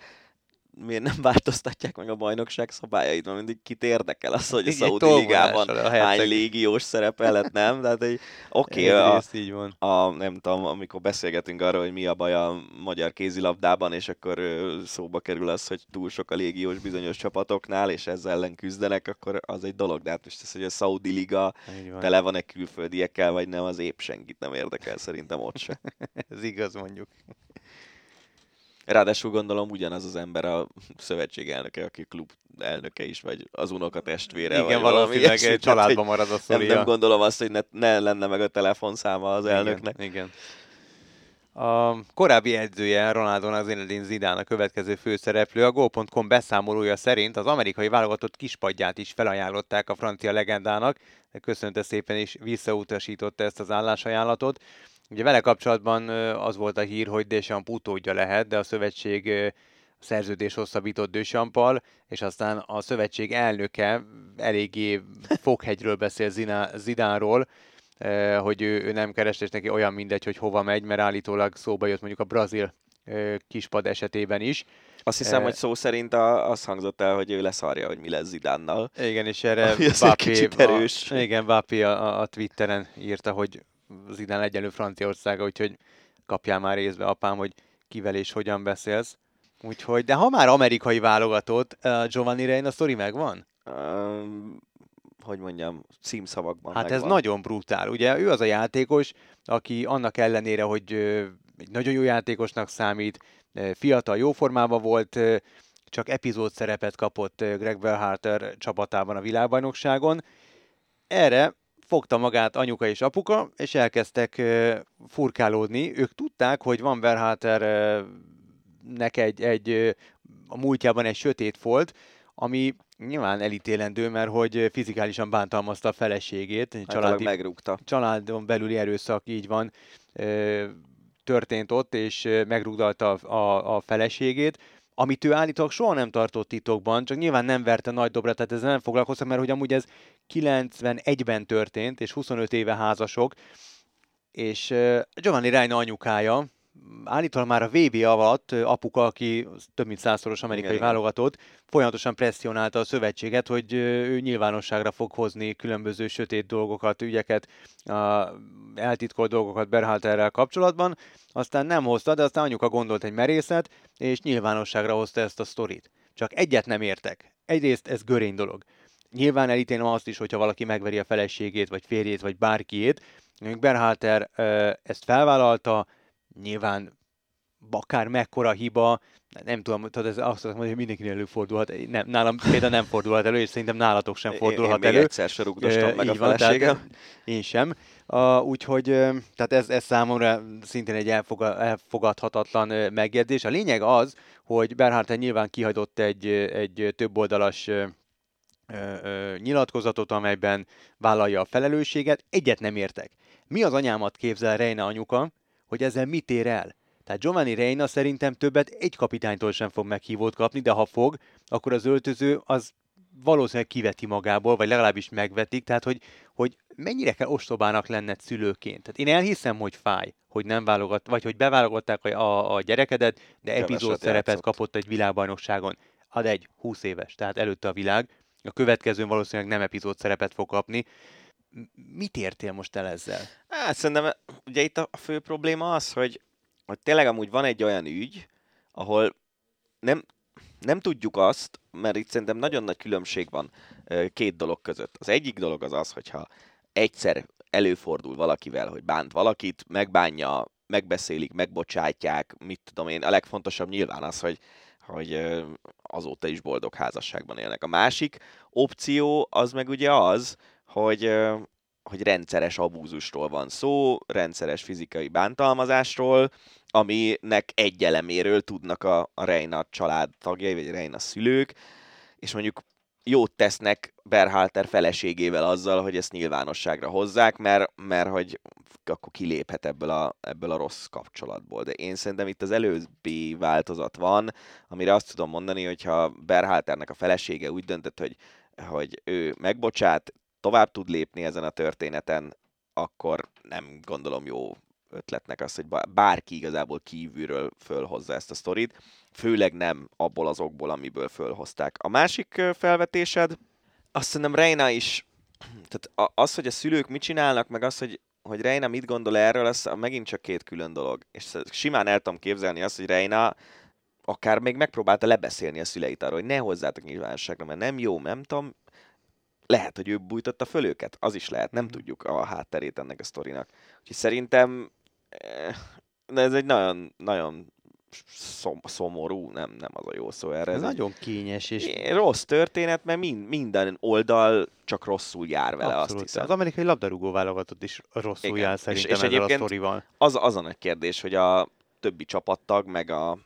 Speaker 2: miért nem változtatják meg a bajnokság szabályait, mert mindig kit érdekel az, hogy a
Speaker 3: tolvonással
Speaker 2: ligában
Speaker 3: a
Speaker 2: hány légiós szerepelhet, nem? Tehát egy oké, okay, a,
Speaker 3: Egyrészt így van.
Speaker 2: a, nem tudom, amikor beszélgetünk arról, hogy mi a baj a magyar kézilabdában, és akkor szóba kerül az, hogy túl sok a légiós bizonyos csapatoknál, és ezzel ellen küzdenek, akkor az egy dolog. De hát most ez, hogy a Saudi liga
Speaker 3: van.
Speaker 2: tele van-e külföldiekkel, vagy nem, az épp senkit nem érdekel, szerintem ott se. [laughs]
Speaker 3: Ez igaz mondjuk.
Speaker 2: Ráadásul gondolom ugyanaz az ember a szövetség elnöke, aki klub elnöke is, vagy az unoka testvére.
Speaker 3: Igen,
Speaker 2: vagy valami
Speaker 3: egy családban marad a
Speaker 2: Nem,
Speaker 3: sztoria.
Speaker 2: nem gondolom azt, hogy ne, ne lenne meg a telefonszáma az elnöknek.
Speaker 3: Igen, igen. A korábbi edzője Ronaldónak Zinedine Zidane a következő főszereplő. A Go.com beszámolója szerint az amerikai válogatott kispadját is felajánlották a francia legendának, de köszönte szépen is visszautasította ezt az állásajánlatot. Ugye vele kapcsolatban az volt a hír, hogy Deschamps utódja lehet, de a szövetség szerződés hosszabbított Dechampal, és aztán a szövetség elnöke eléggé foghegyről beszél Zidánról, hogy ő, ő nem keres, és neki olyan mindegy, hogy hova megy, mert állítólag szóba jött mondjuk a brazil kispad esetében is.
Speaker 2: Azt hiszem,
Speaker 3: Eh,
Speaker 2: hogy szó szerint a, az hangzott el, hogy ő leszarja, hogy mi lesz Zidánnal.
Speaker 3: Igen, és erre
Speaker 2: kicsit erős.
Speaker 3: A, igen, a, a Twitteren írta, hogy Zidane egyenlő Franciaországa, úgyhogy kapjál már részbe, apám, hogy kivel és hogyan beszélsz. Úgyhogy, de ha már amerikai válogatott, uh, Giovanni Reina sztori megvan?
Speaker 2: Um, hogy mondjam, címszavakban
Speaker 3: Hát ez
Speaker 2: megvan.
Speaker 3: nagyon brutál. Ugye ő az a játékos, aki annak ellenére, hogy ö, egy nagyon jó játékosnak számít, ö, fiatal, jó formában volt, ö, csak epizód szerepet kapott Greg Berhalter csapatában a világbajnokságon. Erre fogta magát anyuka és apuka, és elkezdtek furkálódni. Ők tudták, hogy van Verhalternek egy, egy ö, a múltjában egy sötét folt, ami nyilván elítélendő, mert hogy fizikálisan bántalmazta a feleségét,
Speaker 2: Családi...
Speaker 3: családi,
Speaker 2: megrúgta.
Speaker 3: családon belüli erőszak így van, történt ott, és megrugdalta a, a, a feleségét, amit ő állítólag soha nem tartott titokban, csak nyilván nem verte nagy dobra, tehát ezzel nem foglalkoztam, mert hogy amúgy ez 91-ben történt, és 25 éve házasok, és Giovanni Reina anyukája, állítólag már a VB alatt apuka, aki több mint százszoros amerikai
Speaker 2: Igen,
Speaker 3: válogatott, folyamatosan presszionálta a szövetséget, hogy ő nyilvánosságra fog hozni különböző sötét dolgokat, ügyeket, eltitkolt dolgokat Berhalterrel kapcsolatban. Aztán nem hozta, de aztán anyuka gondolt egy merészet, és nyilvánosságra hozta ezt a sztorit. Csak egyet nem értek. Egyrészt ez görény dolog. Nyilván elítélem azt is, hogyha valaki megveri a feleségét, vagy férjét, vagy bárkiét. Berhalter ezt felvállalta, nyilván akár mekkora hiba, nem tudom, tehát ez azt mondom, hogy mindenkinél előfordulhat. Nem, nálam például nem fordulhat elő, és szerintem nálatok sem
Speaker 2: Én,
Speaker 3: fordulhat
Speaker 2: én még
Speaker 3: elő.
Speaker 2: egyszer se rugdostam meg a
Speaker 3: van,
Speaker 2: feleségem.
Speaker 3: én sem. Uh, úgyhogy tehát ez, ez számomra szintén egy elfoga, elfogadhatatlan megjegyzés. A lényeg az, hogy Berhardt nyilván kihagyott egy, egy több oldalas ö, ö, ö, nyilatkozatot, amelyben vállalja a felelősséget. Egyet nem értek. Mi az anyámat képzel Reina anyuka, hogy ezzel mit ér el? Tehát Giovanni Reina szerintem többet egy kapitánytól sem fog meghívót kapni, de ha fog, akkor az öltöző az valószínűleg kiveti magából, vagy legalábbis megvetik, tehát hogy, hogy mennyire kell ostobának lenned szülőként. Tehát én elhiszem, hogy fáj, hogy nem válogat, vagy hogy beválogatták a, a, a gyerekedet, de
Speaker 2: Keveset
Speaker 3: epizód szerepet
Speaker 2: játszott.
Speaker 3: kapott egy világbajnokságon. Ad egy 20 éves, tehát előtte a világ. A következőn valószínűleg nem epizód szerepet fog kapni. Mit értél most el ezzel?
Speaker 2: Hát szerintem ugye itt a fő probléma az, hogy, hogy tényleg amúgy van egy olyan ügy, ahol nem, nem tudjuk azt, mert itt szerintem nagyon nagy különbség van két dolog között. Az egyik dolog az az, hogyha egyszer előfordul valakivel, hogy bánt valakit, megbánja, megbeszélik, megbocsátják, mit tudom én. A legfontosabb nyilván az, hogy, hogy azóta is boldog házasságban élnek. A másik opció az meg ugye az, hogy, hogy rendszeres abúzusról van szó, rendszeres fizikai bántalmazásról, aminek egy eleméről tudnak a, a Reina család tagjai, vagy Reina szülők, és mondjuk jót tesznek Berhalter feleségével azzal, hogy ezt nyilvánosságra hozzák, mert, mert hogy akkor kiléphet ebből a, ebből a rossz kapcsolatból. De én szerintem itt az előbbi változat van, amire azt tudom mondani, hogyha Berhalternek a felesége úgy döntött, hogy, hogy ő megbocsát, tovább tud lépni ezen a történeten, akkor nem gondolom jó ötletnek az, hogy bá- bárki igazából kívülről fölhozza ezt a sztorit, főleg nem abból az okból, amiből fölhozták. A másik felvetésed, azt szerintem Reina is, tehát az, hogy a szülők mit csinálnak, meg az, hogy, hogy Reina mit gondol erről, az megint csak két külön dolog. És simán el tudom képzelni azt, hogy Reina akár még megpróbálta lebeszélni a szüleit arról, hogy ne hozzátok nyilvánosságra, mert nem jó, nem tudom, lehet, hogy ő bújtotta föl őket, az is lehet, nem tudjuk a hátterét ennek a sztorinak. Úgyhogy szerintem eh, de ez egy nagyon, nagyon szom, szomorú, nem, nem az a jó szó erre.
Speaker 3: Ez
Speaker 2: Ez egy
Speaker 3: nagyon kényes, és
Speaker 2: rossz történet, mert mind, minden oldal csak rosszul jár vele, azt
Speaker 3: Abszolút.
Speaker 2: hiszem.
Speaker 3: Az amerikai labdarúgó válogatott is rosszul
Speaker 2: Igen.
Speaker 3: jár
Speaker 2: És-
Speaker 3: szerintem
Speaker 2: és
Speaker 3: ezzel
Speaker 2: egyébként-
Speaker 3: a sztorival.
Speaker 2: Az, az a nagy kérdés, hogy a többi csapattag, meg a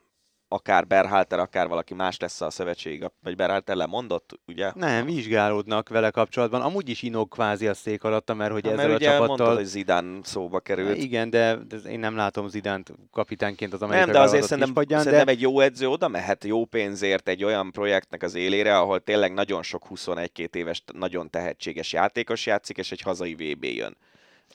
Speaker 2: akár Berhalter, akár valaki más lesz a szövetség, vagy Berhalter lemondott, ugye?
Speaker 3: Nem, vizsgálódnak vele kapcsolatban. Amúgy is inog kvázi a szék alatta, mert hogy
Speaker 2: Hát,
Speaker 3: ezzel
Speaker 2: mert
Speaker 3: a
Speaker 2: ugye
Speaker 3: csapattal...
Speaker 2: mondtad, hogy Zidane szóba került.
Speaker 3: Igen, de, de én nem látom Zidánt kapitányként az amerikai
Speaker 2: Nem, de azért szerintem,
Speaker 3: kispadján,
Speaker 2: szerintem
Speaker 3: de
Speaker 2: egy jó edző oda mehet jó pénzért egy olyan projektnek az élére, ahol tényleg nagyon sok 21-2 éves, nagyon tehetséges játékos játszik, és egy hazai VB jön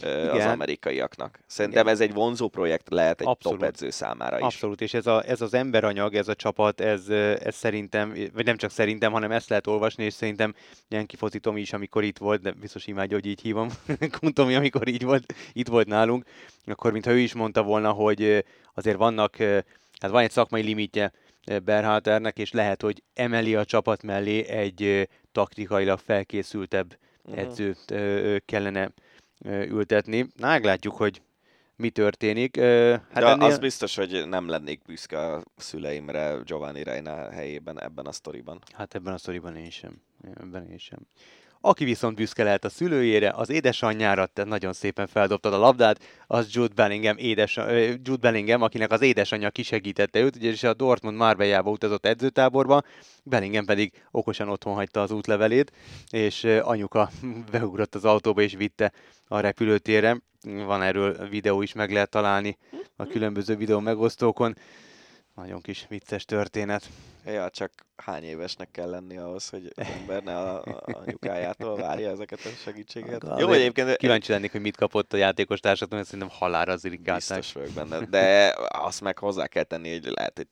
Speaker 2: ö, az
Speaker 3: Igen.
Speaker 2: amerikaiaknak. Szerintem ez egy vonzó projekt lehet egy
Speaker 3: Abszolút.
Speaker 2: top edző számára is.
Speaker 3: Abszolút, és ez, a, ez az emberanyag, ez a csapat, ez, ez szerintem, vagy nem csak szerintem, hanem ezt lehet olvasni, és szerintem Jenki Foci Tomi is, amikor itt volt, de biztos imádja, hogy így hívom, [laughs] Kuntomi, amikor így volt, itt volt nálunk, akkor mintha ő is mondta volna, hogy azért vannak, hát van egy szakmai limitje Berhalternek, és lehet, hogy emeli a csapat mellé egy taktikailag felkészültebb
Speaker 2: Mhm.
Speaker 3: edzőt kellene ültetni. Na, meglátjuk, hogy mi történik.
Speaker 2: Hát De az biztos, hogy nem lennék büszke a szüleimre Giovanni Reina helyében ebben a sztoriban.
Speaker 3: Hát ebben a sztoriban én sem. Ebben én sem. Aki viszont büszke lehet a szülőjére, az édesanyjára, te nagyon szépen feldobtad a labdát, az Jude Bellingham, édes, Jude Bellingham, akinek az édesanyja kisegítette őt, ugyanis a Dortmund Marbellába utazott edzőtáborba, Bellingham pedig okosan otthon hagyta az útlevelét, és anyuka [laughs] beugrott az autóba és vitte a repülőtérre. Van erről videó is, meg lehet találni a különböző videó megosztókon. Nagyon kis vicces történet.
Speaker 2: Ja, csak hány évesnek kell lenni ahhoz, hogy az ember ne a, a anyukájától várja ezeket a segítséget.
Speaker 3: Hát, Jó, egyébként... Kíváncsi lennék, hogy mit kapott a játékos társat, mert szerintem halára az.
Speaker 2: Biztos vagyok benne, de azt meg hozzá kell tenni, hogy lehet, hogy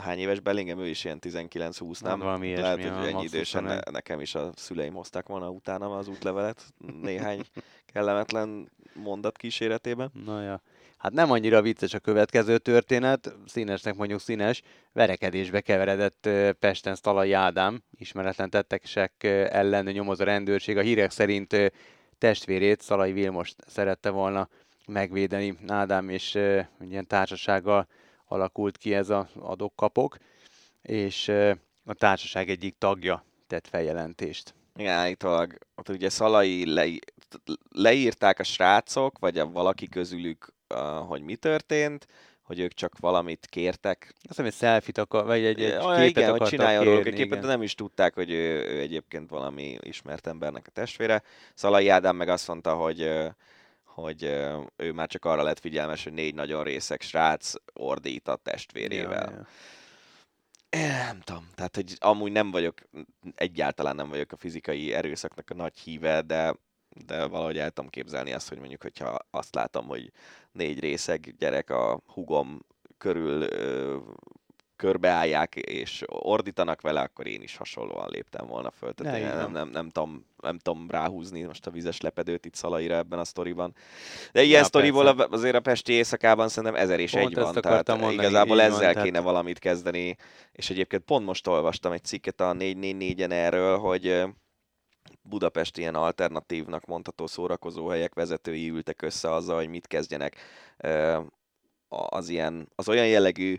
Speaker 2: hány éves Bellingham, ő is ilyen 19-20, nem?
Speaker 3: Valami ilyesmi,
Speaker 2: lehet, hogy ennyi idősen ne, nekem is a szüleim hozták volna utána az útlevelet, néhány [laughs] kellemetlen mondat kíséretében.
Speaker 3: Na ja. Hát nem annyira vicces a következő történet, színesnek mondjuk színes, verekedésbe keveredett Pesten Szalai Ádám, ismeretlen tettekesek ellen nyomoz a rendőrség. A hírek szerint testvérét, Szalai Vilmost szerette volna megvédeni Ádám, és ilyen társasággal alakult ki ez a adok-kapok, és a társaság egyik tagja tett feljelentést.
Speaker 2: Igen, állítólag ott ugye Szalai le, leírták a srácok, vagy a valaki közülük hogy mi történt, hogy ők csak valamit kértek.
Speaker 3: Azt hiszem, egy selfie akar, vagy egy, egy
Speaker 2: képet igen, hogy csináljon róluk egy képet, de nem is tudták, hogy ő, ő egyébként valami ismert embernek a testvére. Szalai Ádám meg azt mondta, hogy hogy ő már csak arra lett figyelmes, hogy négy nagyon részek srác ordít a testvérével. Ja, ja. Nem tudom, tehát hogy amúgy nem vagyok, egyáltalán nem vagyok a fizikai erőszaknak a nagy híve, de de valahogy el tudom képzelni azt, hogy mondjuk, hogyha azt látom, hogy négy részeg gyerek a hugom körül ö, körbeállják és ordítanak vele, akkor én is hasonlóan léptem volna föl. Tehát ne, én nem, nem, nem, tudom, nem tudom ráhúzni most a vizes lepedőt itt Szalaira ebben a sztoriban. De ilyen ja, sztoriból persze. azért a Pesti éjszakában szerintem ezer és pont egy van. Tehát mondani, igazából ezzel van, kéne tehát... valamit kezdeni. És egyébként pont most olvastam egy cikket a 444-en erről, hogy Budapest ilyen alternatívnak mondható szórakozóhelyek vezetői ültek össze azzal, hogy mit kezdjenek az, ilyen, az olyan jellegű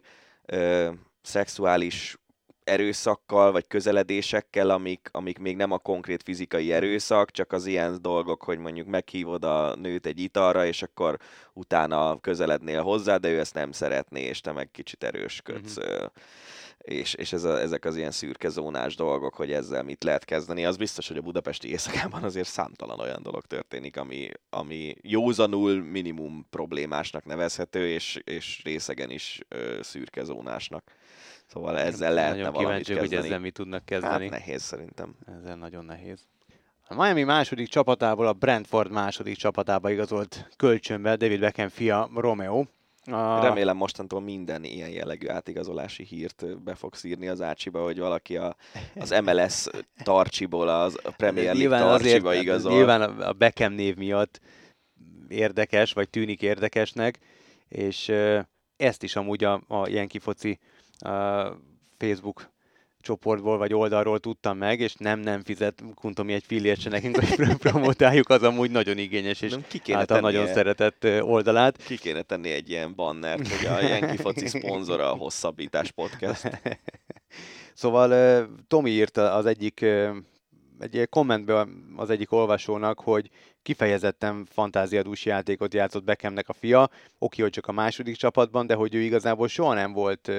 Speaker 2: szexuális erőszakkal, vagy közeledésekkel, amik, amik még nem a konkrét fizikai erőszak, csak az ilyen dolgok, hogy mondjuk meghívod a nőt egy italra, és akkor utána közelednél hozzá, de ő ezt nem szeretné, és te meg kicsit erősködsz. Mm-hmm és, és ez a, ezek az ilyen szürke zónás dolgok, hogy ezzel mit lehet kezdeni, az biztos, hogy a budapesti éjszakában azért számtalan olyan dolog történik, ami, ami józanul minimum problémásnak nevezhető, és, és részegen is ö, szürke zónásnak. Szóval ezzel lehetne
Speaker 3: nagyon
Speaker 2: valamit
Speaker 3: kezdeni. hogy ezzel mit tudnak kezdeni.
Speaker 2: Hát nehéz szerintem.
Speaker 3: Ezzel nagyon nehéz. A Miami második csapatából a Brentford második csapatába igazolt kölcsönbe David Beckham fia Romeo,
Speaker 2: a... Remélem mostantól minden ilyen jellegű átigazolási hírt be fogsz írni az Ácsiba, hogy valaki a, az MLS tarcsiból az a Premier League tarcsiba azért, igazol.
Speaker 3: Nyilván a Beckham név miatt érdekes, vagy tűnik érdekesnek, és ezt is amúgy a, a Yankee foci a Facebook csoportból vagy oldalról tudtam meg, és nem, nem fizet Kuntomi egy fillért se nekünk, hogy promotáljuk, az amúgy nagyon igényes, és ki kéne által nagyon e... szeretett oldalát.
Speaker 2: Ki kéne tenni egy ilyen bannert, hogy a Yankee foci szponzora a Hosszabbítás Podcast. [laughs]
Speaker 3: szóval Tomi írta az egyik egy kommentben az egyik olvasónak, hogy kifejezetten fantáziadús játékot játszott Beckhamnek a fia, oké, hogy csak a második csapatban, de hogy ő igazából soha nem volt,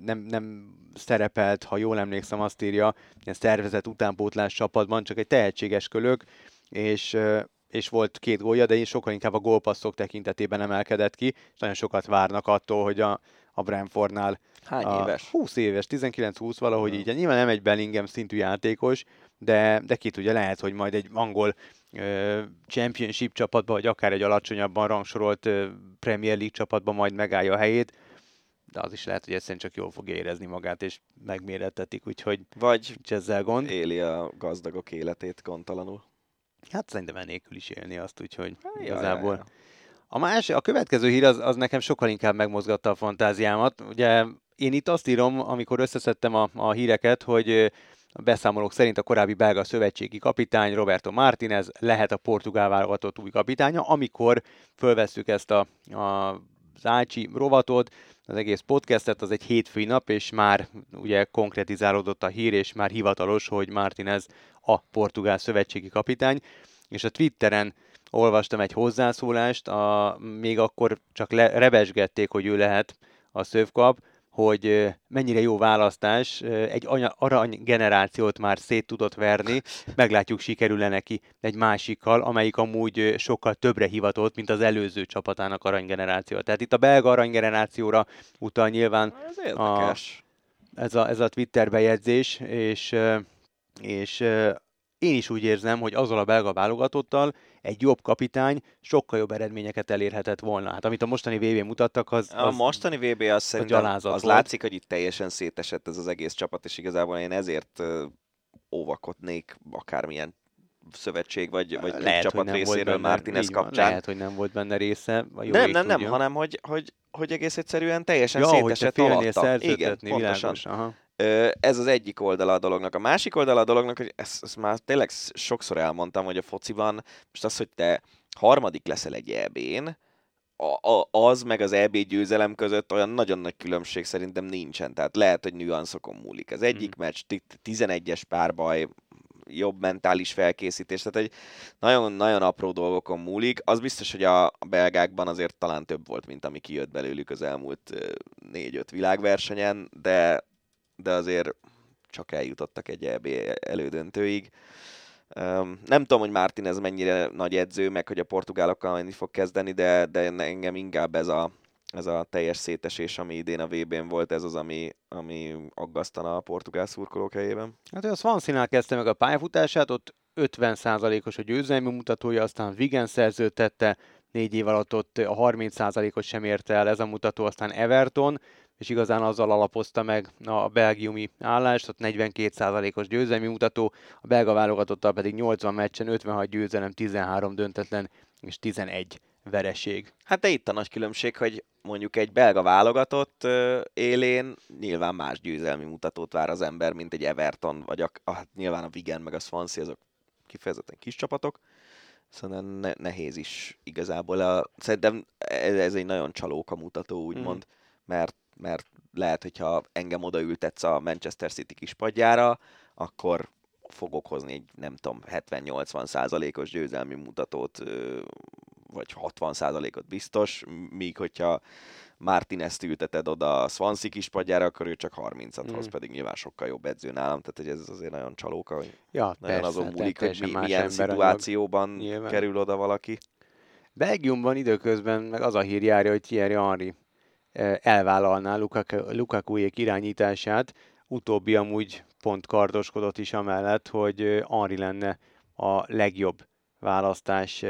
Speaker 3: nem, nem szerepelt, ha jól emlékszem, azt írja, ilyen szervezet utánpótlás csapatban, csak egy tehetséges kölök, és és volt két gólja, de én sokkal inkább a gólpasszok tekintetében emelkedett ki, és nagyon sokat várnak attól, hogy a, a Brentfordnál
Speaker 2: Hány a éves?
Speaker 3: 20 éves, 19-20 valahogy így. Nyilván nem egy Bellingham szintű játékos, de, de ki tudja, lehet, hogy majd egy angol uh, championship csapatban, vagy akár egy alacsonyabban rangsorolt uh, Premier League csapatban majd megállja a helyét, de az is lehet, hogy egyszerűen csak jól fogja érezni magát, és megmérettetik, úgyhogy
Speaker 2: vagy
Speaker 3: ezzel gond.
Speaker 2: éli a gazdagok életét gondtalanul.
Speaker 3: Hát szerintem enélkül is élni azt, úgyhogy ja, igazából... Ja, ja. A, más, a következő hír az, az nekem sokkal inkább megmozgatta a fantáziámat. Ugye én itt azt írom, amikor összeszedtem a, a híreket, hogy a beszámolók szerint a korábbi belga szövetségi kapitány Roberto Martinez lehet a portugál válogatott új kapitánya, amikor fölvesszük ezt a, a az Ácsi rovatot, az egész podcastet, az egy hétfői nap, és már ugye konkretizálódott a hír, és már hivatalos, hogy Martinez a portugál szövetségi kapitány, és a Twitteren olvastam egy hozzászólást, a, még akkor csak le, rebesgették, hogy ő lehet a szövkap, hogy mennyire jó választás, egy arany generációt már szét tudott verni, meglátjuk sikerül-e neki egy másikkal, amelyik amúgy sokkal többre hivatott, mint az előző csapatának aranygeneráció. Tehát itt a belga aranygenerációra utal nyilván
Speaker 2: Ez
Speaker 3: a, ez, a, ez a Twitter bejegyzés, és, és én is úgy érzem, hogy azzal a belga válogatottal egy jobb kapitány sokkal jobb eredményeket elérhetett volna. Hát amit a mostani VB mutattak, az, az
Speaker 2: A mostani VB az szerintem, az
Speaker 3: volt.
Speaker 2: látszik, hogy itt teljesen szétesett ez az egész csapat, és igazából én ezért óvakodnék akármilyen szövetség vagy, vagy
Speaker 3: lehet,
Speaker 2: csapat
Speaker 3: nem
Speaker 2: részéről
Speaker 3: benne,
Speaker 2: Martinez kapcsán.
Speaker 3: Lehet, hogy nem volt benne része. A jó
Speaker 2: nem, nem, nem, hanem hogy, hogy, hogy egész egyszerűen teljesen
Speaker 3: ja,
Speaker 2: szétesett alatta. Igen, pontosan.
Speaker 3: Aha.
Speaker 2: Ez az egyik oldala a dolognak. A másik oldala a dolognak, hogy ezt, ezt már tényleg sokszor elmondtam, hogy a fociban most az, hogy te harmadik leszel egy EB-n, a, a, az meg az EB győzelem között olyan nagyon nagy különbség szerintem nincsen. Tehát lehet, hogy nüanszokon múlik. Az egyik
Speaker 3: Mhm.
Speaker 2: meccs ti- 11-es párbaj, jobb mentális felkészítés, tehát egy nagyon-nagyon apró dolgokon múlik. Az biztos, hogy a belgákban azért talán több volt, mint ami kijött belőlük az elmúlt ö, négy-öt világversenyen, de, de azért csak eljutottak egy EB elődöntőig. Nem tudom, hogy Martin ez mennyire nagy edző, meg hogy a portugálokkal menni fog kezdeni, de, de engem inkább ez a, ez a teljes szétesés, ami idén a VB-n volt, ez az, ami, ami aggasztana a portugál szurkolók helyében.
Speaker 3: Hát ő a Swansea-nál kezdte meg a pályafutását, ott 50%-os a győzelmi mutatója, aztán Vigen szerződtette, négy év alatt ott a 30%-ot sem érte el ez a mutató, aztán Everton, és igazán azzal alapozta meg a belgiumi állást, ott 42%-os győzelmi mutató, a belga válogatottal pedig 80 meccsen 56 győzelem, 13 döntetlen és 11 vereség.
Speaker 2: Hát de itt a nagy különbség, hogy mondjuk egy belga válogatott élén nyilván más győzelmi mutatót vár az ember, mint egy Everton, vagy a, hát nyilván a Wigan meg a Swansea, azok kifejezetten kis csapatok. Szóval ne, nehéz is igazából. A, szerintem ez, ez egy nagyon csalóka mutató, úgymond, mm. mert, mert lehet, hogyha engem odaültetsz a Manchester City kispadjára, akkor fogok hozni egy, nem tudom, 70-80 százalékos győzelmi mutatót, vagy 60 százalékot biztos, míg hogyha Martinez-t ülteted oda a Swansea kispadjára, akkor ő csak 30-at hoz,
Speaker 3: Mm.
Speaker 2: pedig nyilván sokkal jobb edző nálam, tehát hogy ez azért nagyon csalóka, hogy
Speaker 3: Ja,
Speaker 2: nagyon
Speaker 3: persze,
Speaker 2: azon múlik, hogy mi, milyen
Speaker 3: ember anyag.
Speaker 2: szituációban
Speaker 3: Nyilván.
Speaker 2: kerül oda valaki.
Speaker 3: Belgiumban időközben meg az a hír járja, hogy Thierry Henry elvállalná Lukaku- Lukakuék irányítását. Utóbbi amúgy pont kardoskodott is amellett, hogy Henry lenne a legjobb választás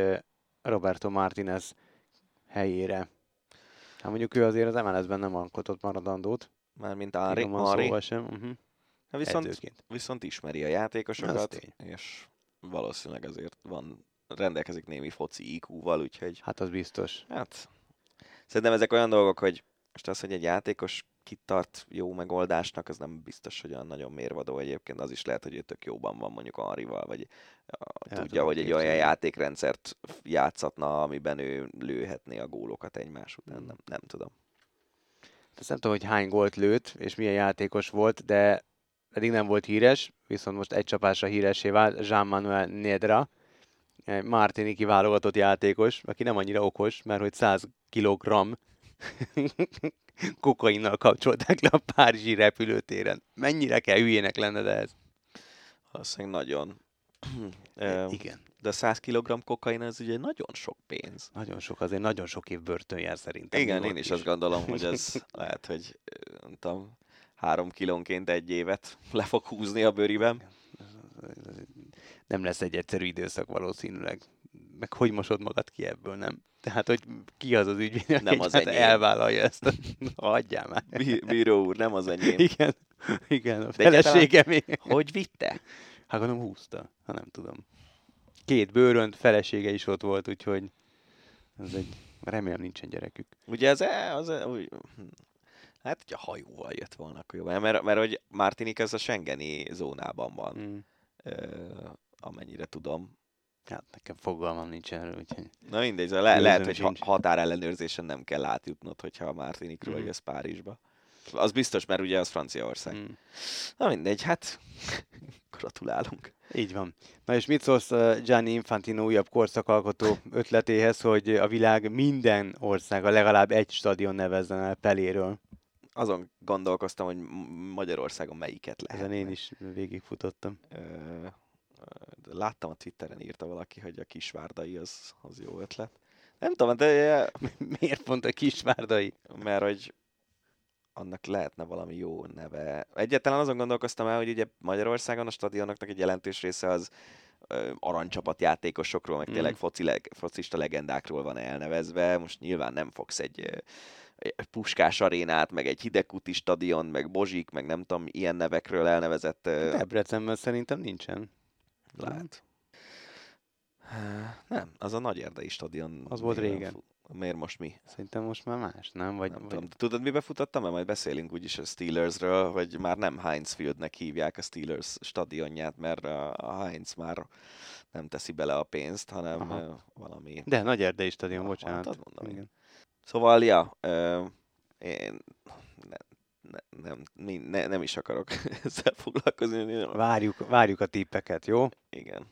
Speaker 3: Roberto Martinez helyére. Hát mondjuk ő azért az MLS-ben nem alkotott maradandót.
Speaker 2: Mármint Henri, Henri.
Speaker 3: szóval sem. Uh-huh.
Speaker 2: Viszont,
Speaker 3: Edzőként.
Speaker 2: viszont ismeri a játékosokat, és valószínűleg azért van, rendelkezik némi foci IQ-val, úgyhogy
Speaker 3: Hát az biztos.
Speaker 2: hát szerintem ezek olyan dolgok, hogy most az, hogy egy játékos kitart jó megoldásnak, az nem biztos, hogy olyan nagyon mérvadó egyébként, az is lehet, hogy ő tök jóban van mondjuk Henrival, vagy uh, tudja,
Speaker 3: tudom
Speaker 2: hogy egy olyan játékrendszert játszatna, amiben ő lőhetné a gólokat egymás után,
Speaker 3: Hmm.
Speaker 2: nem, nem tudom.
Speaker 3: Ezt nem tudom, hogy hány gólt lőtt, és milyen játékos volt, de pedig nem volt híres, viszont most egy csapásra híresé vált Jean-Manuel Nedra, Martiniki válogatott játékos, aki nem annyira okos, mert hogy 100 kg [laughs] kokainnal kapcsolták le a Párizsi repülőtéren. Mennyire kell hülyének lenned ez?
Speaker 2: Valószínűleg nagyon. Ö,
Speaker 3: Igen.
Speaker 2: De 100 kg kokain, ez ugye nagyon sok pénz.
Speaker 3: Nagyon sok, azért nagyon sok év börtön jár szerintem.
Speaker 2: Igen, én
Speaker 3: ott
Speaker 2: is azt gondolom, hogy ez [laughs] lehet, hogy nem tudom, három kilónként egy évet le fog húzni a bőriben.
Speaker 3: nem lesz egy egyszerű időszak valószínűleg. Meg hogy mosod magad ki ebből, nem? Tehát, hogy ki az az ügyvéd, aki
Speaker 2: Nem az
Speaker 3: egyáltalán
Speaker 2: enyém.
Speaker 3: elvállalja ezt. a- Hagyjál már.
Speaker 2: Bí- Bíró úr, nem az enyém.
Speaker 3: Igen, igen, a
Speaker 2: egyáltalán-
Speaker 3: feleségem.
Speaker 2: Hogy vitte?
Speaker 3: Hát gondolom húzta, ha nem tudom. Két bőrönt, felesége is ott volt, úgyhogy ez egy, remélem nincsen gyerekük.
Speaker 2: Ugye ez, e- az, e- úgy, hát, hogyha hajóval jött volna, akkor jó. Mert, mert hogy Martinik ez a Schengeni zónában van,
Speaker 3: Mm.
Speaker 2: ö, amennyire tudom.
Speaker 3: Hát nekem fogalmam nincs erről, úgyhogy
Speaker 2: Na mindegy, szóval le, lehet, hogy ha, határellenőrzésen nem kell átjutnod, hogyha a Martinikról
Speaker 3: Mhm.
Speaker 2: jössz Párizsba. Az biztos, mert ugye az Franciaország.
Speaker 3: Hmm.
Speaker 2: Na mindegy, hát [laughs] gratulálunk.
Speaker 3: Így van. Na és mit szólsz uh, Gianni Infantino újabb korszakalkotó ötletéhez, hogy a világ minden országa legalább egy stadion nevezzen el Peléről?
Speaker 2: Azon gondolkoztam, hogy Magyarországon melyiket lehet.
Speaker 3: Ezen én is végigfutottam.
Speaker 2: Ö, láttam a Twitteren írta valaki, hogy a kisvárdai az, az jó ötlet. Nem tudom, de [laughs]
Speaker 3: Miért pont a kisvárdai?
Speaker 2: mert hogy annak lehetne valami jó neve. Egyáltalán azon gondolkoztam el, hogy ugye Magyarországon a stadionoknak egy jelentős része az aranycsapat játékosokról, meg
Speaker 3: Mm.
Speaker 2: tényleg foci focista legendákról van elnevezve. Most nyilván nem fogsz egy, egy Puskás arénát, meg egy Hidegkuti stadion, meg Bozsik, meg nem tudom, ilyen nevekről elnevezett
Speaker 3: Debrecenben szerintem nincsen.
Speaker 2: Lehet. Nem, az a nagy erdei stadion.
Speaker 3: Az volt régen.
Speaker 2: fu- Miért most mi?
Speaker 3: Szerintem most már más, nem? Vagy,
Speaker 2: Nem
Speaker 3: vagy...
Speaker 2: tudom. Tudod, mibe futottam? Mert majd beszélünk úgyis a Steelersről, hogy már nem Heinz Fieldnek hívják a Steelers stadionját, mert a Heinz már nem teszi bele a pénzt, hanem
Speaker 3: Aha.
Speaker 2: valami...
Speaker 3: De nagy erdei stadion,
Speaker 2: Na,
Speaker 3: bocsánat.
Speaker 2: hát mondom.
Speaker 3: Igen.
Speaker 2: Szóval, ja, én ne, ne, nem, mi- ne, nem is akarok [laughs] ezzel foglalkozni.
Speaker 3: Várjuk, várjuk a tippeket, jó?
Speaker 2: Igen.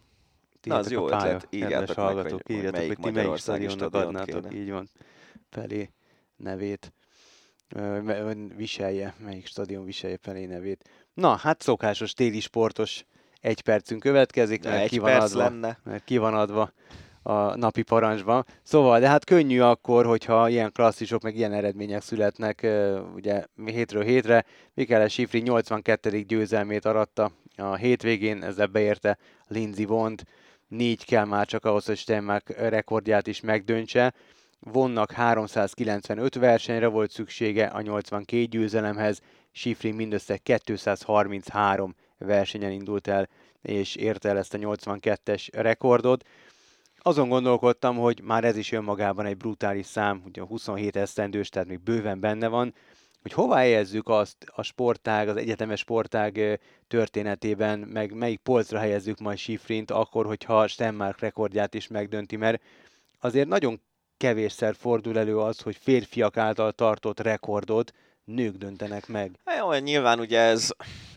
Speaker 3: Ti
Speaker 2: Na, az jó
Speaker 3: pálya,
Speaker 2: ötlet. Írjátok meg,
Speaker 3: hallgatók,
Speaker 2: hogy-
Speaker 3: írjátok, hogy ti melyik stadionnak adnátok,
Speaker 2: kéne.
Speaker 3: így van, Pelé nevét. Viselje, melyik stadion viselje Pelé nevét. Na, hát szokásos téli sportos egy percünk következik,
Speaker 2: De
Speaker 3: mert
Speaker 2: egy
Speaker 3: ki van
Speaker 2: perc
Speaker 3: adva
Speaker 2: lenne.
Speaker 3: mert ki van adva a napi parancsban. Szóval, de hát könnyű akkor, hogyha ilyen klasszisok, meg ilyen eredmények születnek, ugye hétről hétre. Mikael Sifri 82. győzelmét aratta a hétvégén, ezzel beérte Lindsey Vont. Négy kell már csak ahhoz, hogy Stenmark rekordját is megdöntse. Vonnak 395 versenyre volt szüksége a 82 győzelemhez, Sifri mindössze 233 versenyen indult el és érte el ezt a 82-es rekordot. Azon gondolkodtam, hogy már ez is önmagában egy brutális szám, ugye a 27 esztendős, tehát még bőven benne van, hogy hova helyezzük azt a sportág, az egyetemes sportág történetében, meg melyik polcra helyezzük majd Sifrint, akkor, hogyha Stenmark rekordját is megdönti, mert azért nagyon kevésszer fordul elő az, hogy férfiak által tartott rekordot nők döntenek meg.
Speaker 2: Hát jó, nyilván ugye ez,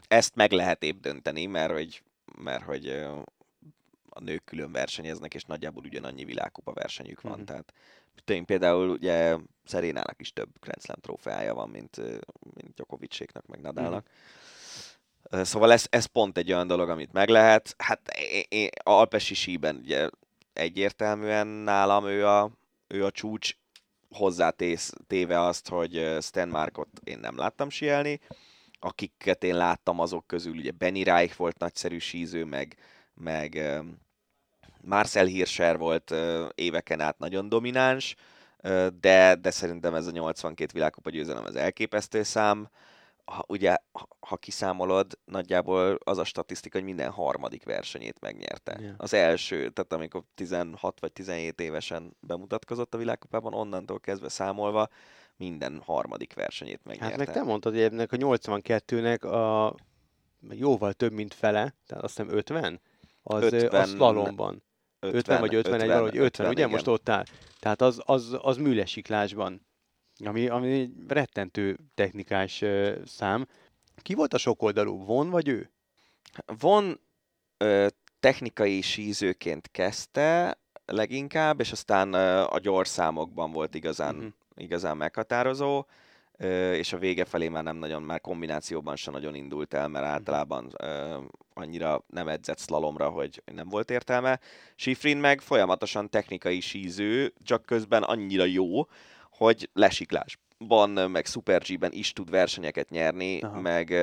Speaker 2: ezt meg lehet épp dönteni, mert hogy, mert hogy a nők külön versenyeznek, és nagyjából ugyanannyi világkupa versenyük van.
Speaker 3: Mhm.
Speaker 2: Tehát én például ugye Szerénának is több Grand Slam trófeája van, mint, mint Djokovicéknak, meg Nadalnak. Ö, Szóval ez, ez pont egy olyan dolog, amit meg lehet. Hát én, én, Alpesi síben ugye egyértelműen nálam ő a, ő a csúcs, hozzátész téve azt, hogy Stenmarkot én nem láttam sielni, akiket én láttam azok közül, ugye Benny Reich volt nagyszerű síző, meg, meg Marcel Hirscher volt éveken át nagyon domináns, de, de szerintem ez a 82 világkupa győzelem az elképesztő szám. Ha, ugye, ha- kiszámolod, nagyjából az a statisztika, hogy minden harmadik versenyét megnyerte.
Speaker 3: Ja.
Speaker 2: Az első, tehát amikor 16 vagy 17 évesen bemutatkozott a világkupában, onnantól kezdve számolva minden harmadik versenyét megnyerte.
Speaker 3: Hát meg te mondtad, hogy ennek a 82-nek a jóval több, mint fele, tehát azt hiszem 50, az 50, a
Speaker 2: 50
Speaker 3: szlalomban. 50, 50 vagy 51, 50, valahogy 50, 50 ugye
Speaker 2: igen.
Speaker 3: most ott áll. Tehát az, az, az műlesiklásban, ami, ami egy rettentő technikás ö, szám. Ki volt a sokoldalú, von vagy ő?
Speaker 2: Von ö, technikai sízőként kezdte leginkább, és aztán ö, a gyors számokban volt igazán, uh-huh. igazán meghatározó, és a vége felé már nem nagyon, már kombinációban sem nagyon indult el, mert általában ö, annyira nem edzett slalomra, hogy nem volt értelme. Sifrin meg folyamatosan technikai síző, csak közben annyira jó, hogy lesiklásban, meg Super G-ben is tud versenyeket nyerni,
Speaker 3: Aha.
Speaker 2: Meg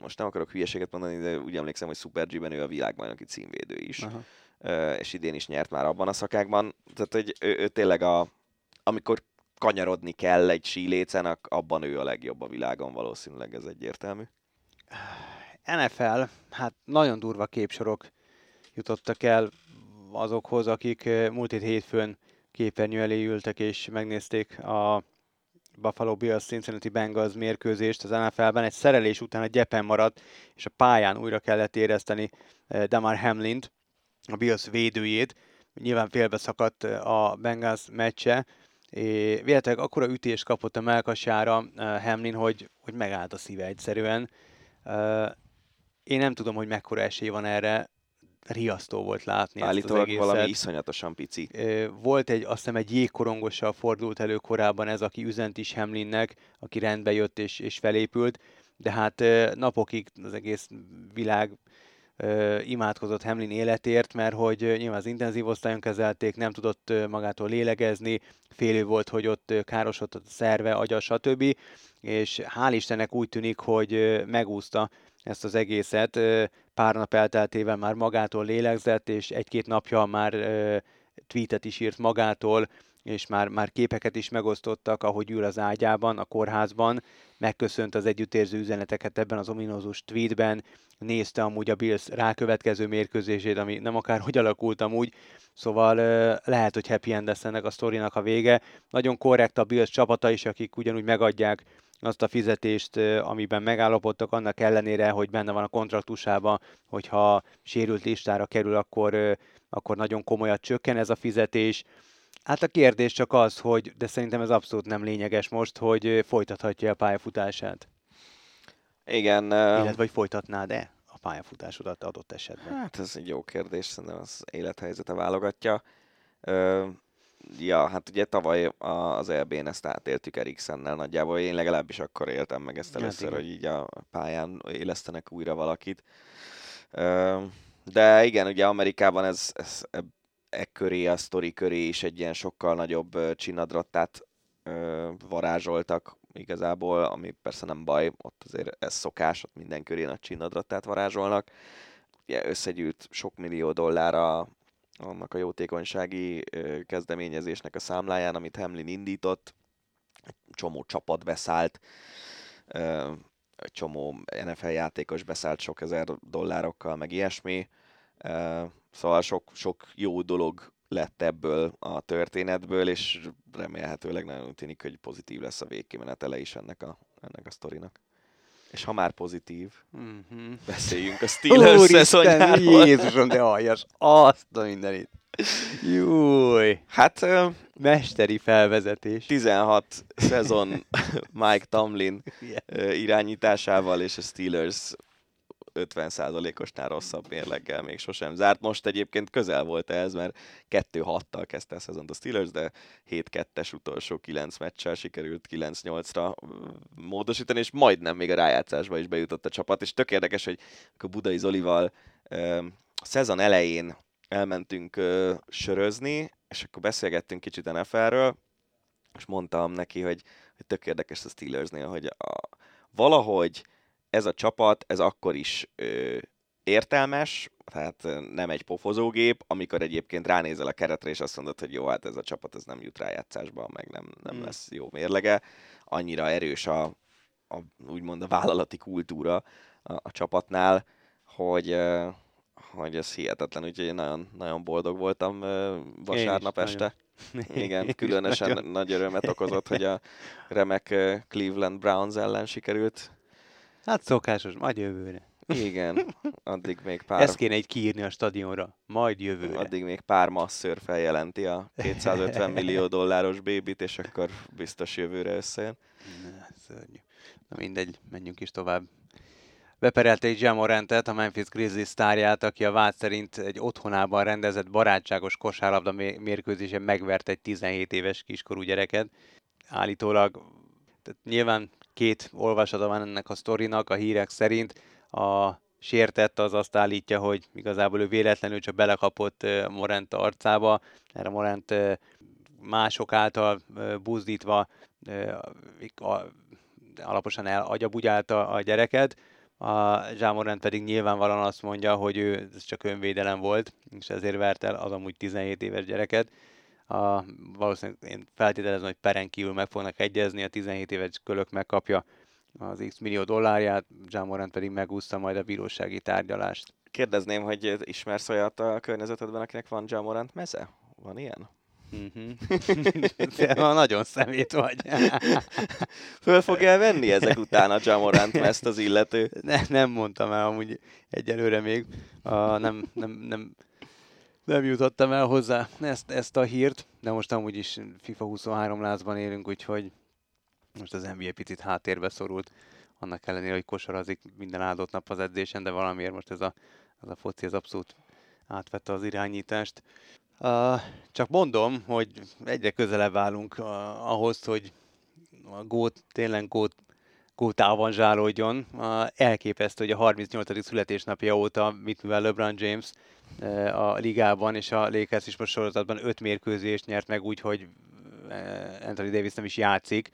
Speaker 2: most nem akarok hülyeséget mondani, de úgy emlékszem, hogy Super G-ben ő a világbajnoki címvédő is,
Speaker 3: Aha.
Speaker 2: És idén is nyert már abban a szakákban. Tehát, hogy ő, ő tényleg a, amikor kanyarodni kell egy sílécen, abban ő a legjobb a világon, valószínűleg ez egyértelmű.
Speaker 3: NFL, hát nagyon durva képsorok jutottak el azokhoz, akik múlt hét hétfőn képernyő elé ültek és megnézték a Buffalo Bills Cincinnati Bengals mérkőzést az NFL-ben. Egy szerelés után a gyepen maradt, és a pályán újra kellett érezteni Damar Hamlint, a Bills védőjét. Nyilván félbe szakadt a Bengals meccse, és véletlenül akkora ütést kapott a melkasára Hamlin, hogy, hogy megállt a szíve egyszerűen. Én nem tudom, hogy mekkora esély van erre, riasztó volt látni
Speaker 2: Állítólag
Speaker 3: ezt az egészet.
Speaker 2: valami iszonyatosan pici.
Speaker 3: Volt egy, azt hiszem egy jégkorongossal fordult elő korábban ez, aki üzent is Hamlinnek, aki rendbe jött és, és felépült, de hát napokig az egész világ imádkozott Hamlin életért, mert hogy nyilván az intenzív osztályon kezelték, nem tudott magától lélegezni, félő volt, hogy ott károsodott a szerve, agya, stb. És hál' Istennek úgy tűnik, hogy megúszta ezt az egészet. Pár nap elteltével már magától lélegzett, és egy-két napja már tweetet is írt magától, és már, már képeket is megosztottak, ahogy ül az ágyában, a kórházban, megköszönt az együttérző üzeneteket ebben az ominózus tweetben, nézte amúgy a Bills rákövetkező mérkőzését, ami nem akár hogy alakult amúgy, szóval lehet, hogy happy end lesz ennek a sztorinak a vége. Nagyon korrekt a Bills csapata is, akik ugyanúgy megadják azt a fizetést, amiben megállapodtak, annak ellenére, hogy benne van a kontraktusában, hogyha sérült listára kerül, akkor, akkor nagyon komolyat csökken ez a fizetés. Hát a kérdés csak az, hogy, de szerintem ez abszolút nem lényeges most, hogy folytathatja a pályafutását.
Speaker 2: Igen.
Speaker 3: Illetve, hogy folytatnád-e a pályafutásodat adott esetben?
Speaker 2: Hát ez egy jó kérdés, szerintem az élethelyzete válogatja. Ja, hát ugye tavaly az EB-n ezt átéltük Eriksennel nagyjából, én legalábbis akkor éltem meg ezt hát először, hát hogy így a pályán élesztenek újra valakit. De igen, ugye Amerikában ez, ez e köré, a sztori köré is egy ilyen sokkal nagyobb csinadrattát varázsoltak igazából, ami persze nem baj, ott azért ez szokás, ott minden köré nagy csinadrattát varázsolnak. Ugye összegyűlt sok millió dollár annak a jótékonysági kezdeményezésnek a számláján, amit Hamlin indított. Egy csomó csapat beszállt, egy csomó NFL játékos beszállt sok ezer dollárokkal, meg ilyesmi. Szóval sok, sok jó dolog lett ebből a történetből, és remélhetőleg nagyon tűnik, hogy pozitív lesz a végkimenetele is ennek a, ennek a sztorinak. És ha már pozitív, mm-hmm. beszéljünk a Steelers szezonjáról.
Speaker 3: Jézusom, de aljas, azt a mindenit. Júj!
Speaker 2: Hát...
Speaker 3: Mesteri felvezetés.
Speaker 2: 16 szezon [laughs] Mike Tomlin irányításával, és a Steelers 50%-osnál rosszabb mérleggel még sosem zárt. Most egyébként közel volt ez, mert 2-6-tal kezdte a szezont a Steelers, de 7-2-es utolsó 9 meccsel sikerült 9-8-ra módosítani, és majdnem még a rájátszásba is bejutott a csapat, és tök érdekes, hogy a Budai Zolival a szezon elején elmentünk sörözni, és akkor beszélgettünk kicsit NFL-ről, és mondtam neki, hogy, hogy tök érdekes a Steelersnél, hogy a, valahogy ez a csapat, ez akkor is ö, értelmes, tehát nem egy pofozógép, amikor egyébként ránézel a keretre, és azt mondod, hogy jó, hát ez a csapat ez nem jut rájátszásba, meg nem, nem hmm. lesz jó mérlege. Annyira erős a, a úgymond a vállalati kultúra a, a csapatnál, hogy, hogy ez hihetetlen, úgyhogy én nagyon, nagyon boldog voltam vasárnap én este. Nagyon. [laughs] Igen, különösen nagyon. nagy örömet okozott, hogy a remek Cleveland Browns ellen sikerült
Speaker 3: Hát szokásos, majd jövőre.
Speaker 2: Igen, addig még [laughs] pár...
Speaker 3: Ezt kéne egy kiírni a stadionra, majd jövőre.
Speaker 2: Addig még pár masször feljelenti a 250 [laughs] millió dolláros bébit, és akkor biztos jövőre összejön.
Speaker 3: Na, szörnyű. Na mindegy, menjünk is tovább. Beperelte egy Jamorantet, a Memphis Grizzlies sztárját, aki a vád szerint egy otthonában rendezett barátságos kosárlabda mérkőzésen megvert egy 17 éves kiskorú gyereket. Állítólag tehát nyilván két olvasata van ennek a sztorinak, a hírek szerint. A sértett az azt állítja, hogy igazából ő véletlenül csak belekapott Morent arcába. Erre Morent mások által buzdítva alaposan elagyabugyálta a gyereket. A Zsámorant pedig nyilvánvalóan azt mondja, hogy ő ez csak önvédelem volt, és ezért vert el az amúgy 17 éves gyereket a, valószínűleg én feltételezem, hogy peren kívül meg fognak egyezni, a 17 éves kölök megkapja az x millió dollárját, Jamorant pedig megúszta majd a bírósági tárgyalást.
Speaker 2: Kérdezném, hogy ismersz olyat a környezetedben, akinek van Jamorant meze? Van ilyen?
Speaker 3: Mm-hmm. nagyon szemét vagy.
Speaker 2: Föl fog venni ezek után a Jamorant ezt az illető?
Speaker 3: Ne, nem mondtam el amúgy egyelőre még. A, nem, nem, nem, nem jutottam el hozzá ezt, ezt a hírt, de most amúgy is FIFA 23 lázban élünk, úgyhogy most az NBA picit háttérbe szorult, annak ellenére, hogy kosarazik minden áldott nap az edzésen, de valamiért most ez a, ez a foci ez abszolút átvette az irányítást. Uh, csak mondom, hogy egyre közelebb állunk uh, ahhoz, hogy a gót, tényleg gót, gótában zsálódjon. Uh, elképesztő, hogy a 38. születésnapja óta mit művel LeBron James a ligában, és a Lakers is most sorozatban öt mérkőzést nyert meg úgy, hogy uh, Anthony Davis nem is játszik.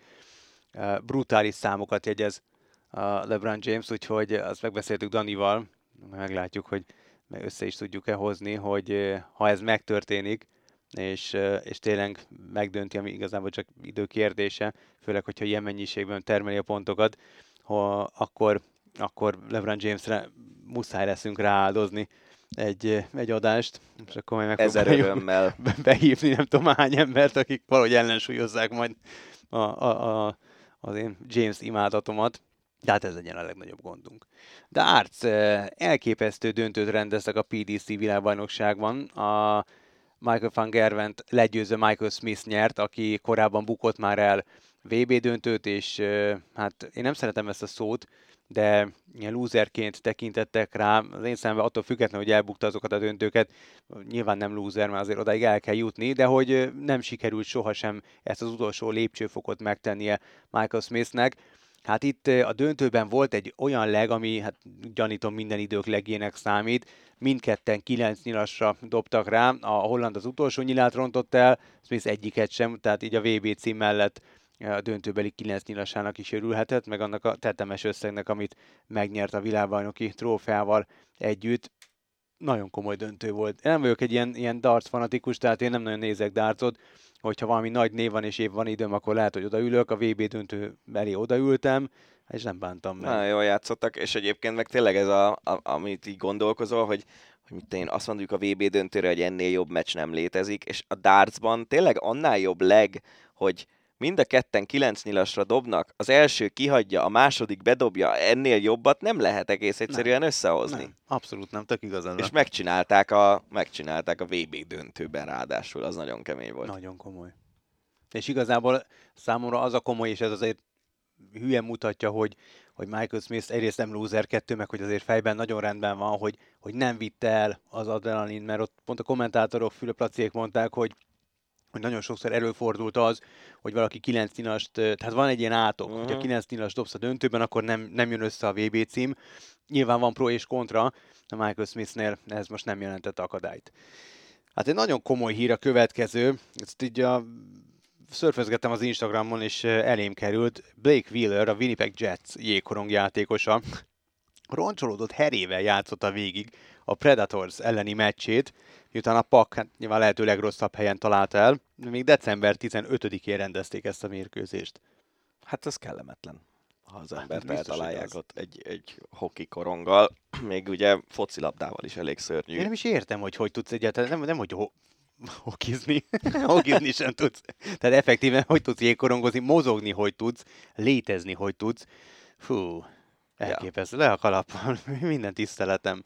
Speaker 3: Uh, brutális számokat jegyez a LeBron James, úgyhogy azt megbeszéltük Danival, meglátjuk, hogy össze is tudjuk-e hozni, hogy ha ez megtörténik, és, és tényleg megdönti, ami igazából csak idő kérdése, főleg, hogyha ilyen mennyiségben termeli a pontokat, ha, akkor, akkor LeBron Jamesre muszáj leszünk rááldozni egy, egy adást, és akkor majd
Speaker 2: Ezer örömmel. [laughs]
Speaker 3: behívni nem tudom hány embert, akik valahogy ellensúlyozzák majd a, a, a, az én James imádatomat. De hát ez legyen a legnagyobb gondunk. De Arts elképesztő döntőt rendeztek a PDC világbajnokságban. A Michael van Gervent legyőző Michael Smith nyert, aki korábban bukott már el VB döntőt, és hát én nem szeretem ezt a szót, de ilyen loserként tekintettek rá. Az én szemben attól függetlenül, hogy elbukta azokat a döntőket, nyilván nem loser, mert azért odaig el kell jutni, de hogy nem sikerült sohasem ezt az utolsó lépcsőfokot megtennie Michael Smithnek. Hát itt a döntőben volt egy olyan leg, ami hát gyanítom minden idők legének számít. Mindketten kilenc nyilasra dobtak rá. A holland az utolsó nyilát rontott el, Smith egyiket sem, tehát így a VB cím mellett a döntőbeli kilenc nyilasának is örülhetett, meg annak a tetemes összegnek, amit megnyert a világbajnoki trófeával együtt. Nagyon komoly döntő volt. Én nem vagyok egy ilyen, ilyen darts fanatikus, tehát én nem nagyon nézek dartsot, hogyha valami nagy név van és év van időm, akkor lehet, hogy odaülök, a VB döntő elé odaültem, és nem bántam meg.
Speaker 2: Nagyon jól játszottak, és egyébként meg tényleg ez, a, a, amit így gondolkozol, hogy hogy mit én azt mondjuk a VB döntőre, hogy ennél jobb meccs nem létezik, és a dartsban tényleg annál jobb leg, hogy mind a ketten kilenc nyilasra dobnak, az első kihagyja, a második bedobja, ennél jobbat nem lehet egész egyszerűen nem, összehozni.
Speaker 3: Nem, abszolút nem, tök igazán.
Speaker 2: És megcsinálták a, megcsinálták a VB döntőben ráadásul, az nagyon kemény volt.
Speaker 3: Nagyon komoly. És igazából számomra az a komoly, és ez azért hülye mutatja, hogy, hogy Michael Smith egyrészt nem loser kettő, meg hogy azért fejben nagyon rendben van, hogy, hogy nem vitte el az adrenalin, mert ott pont a kommentátorok, Fülöp mondták, hogy hogy nagyon sokszor előfordult az, hogy valaki 9 nyilast, tehát van egy ilyen átok, uh-huh. hogy a 9 mhm. nyilast dobsz a döntőben, akkor nem, nem jön össze a VB cím. Nyilván van pro és kontra, a Michael Smithnél ez most nem jelentett akadályt. Hát egy nagyon komoly hír a következő, ezt így a szörfözgettem az Instagramon, és elém került. Blake Wheeler, a Winnipeg Jets jégkorong játékosa, roncsolódott herével játszotta végig a Predators elleni meccsét, miután a PAK hát nyilván lehető legrosszabb helyen talált el, még december 15-én rendezték ezt a mérkőzést.
Speaker 2: Hát ez kellemetlen, ha az hát embert hát, eltalálják ott egy, egy hoki koronggal, [clears throat] még ugye focilabdával is elég szörnyű.
Speaker 3: Én nem is értem, hogy hogy tudsz egyáltalán, nem, nem hogy ho- hokizni, [laughs] hokizni sem tudsz. Tehát effektíven hogy tudsz jégkorongozni, mozogni hogy tudsz, létezni hogy tudsz. Fú, elképesztő, ja. le a kalappal, [laughs] minden tiszteletem.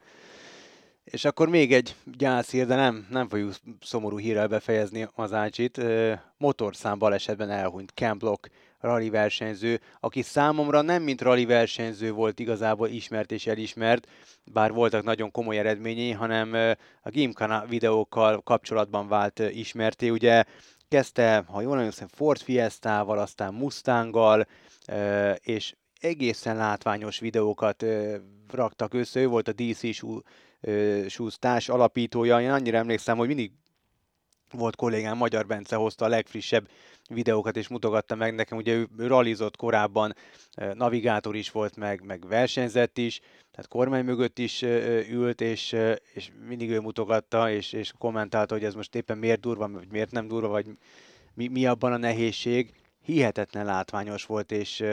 Speaker 3: És akkor még egy gyászhír, de nem, nem fogjuk szomorú hírrel befejezni az ácsit. Motorszám balesetben elhunyt Ken Block, rally versenyző, aki számomra nem mint rally versenyző volt igazából ismert és elismert, bár voltak nagyon komoly eredményei, hanem a Gimkana videókkal kapcsolatban vált ismerté. Ugye kezdte, ha jól emlékszem, Ford Fiesta-val, aztán Mustanggal, és egészen látványos videókat raktak össze. Ő volt a DC Társ alapítója. Én annyira emlékszem, hogy mindig volt kollégám, Magyar Bence hozta a legfrissebb videókat, és mutogatta meg nekem, ugye ő ralizott korábban, navigátor is volt, meg, meg versenyzett is, tehát kormány mögött is ült, és, és mindig ő mutogatta, és, és kommentálta, hogy ez most éppen miért durva, vagy miért nem durva, vagy mi, mi abban a nehézség. Hihetetlen látványos volt, és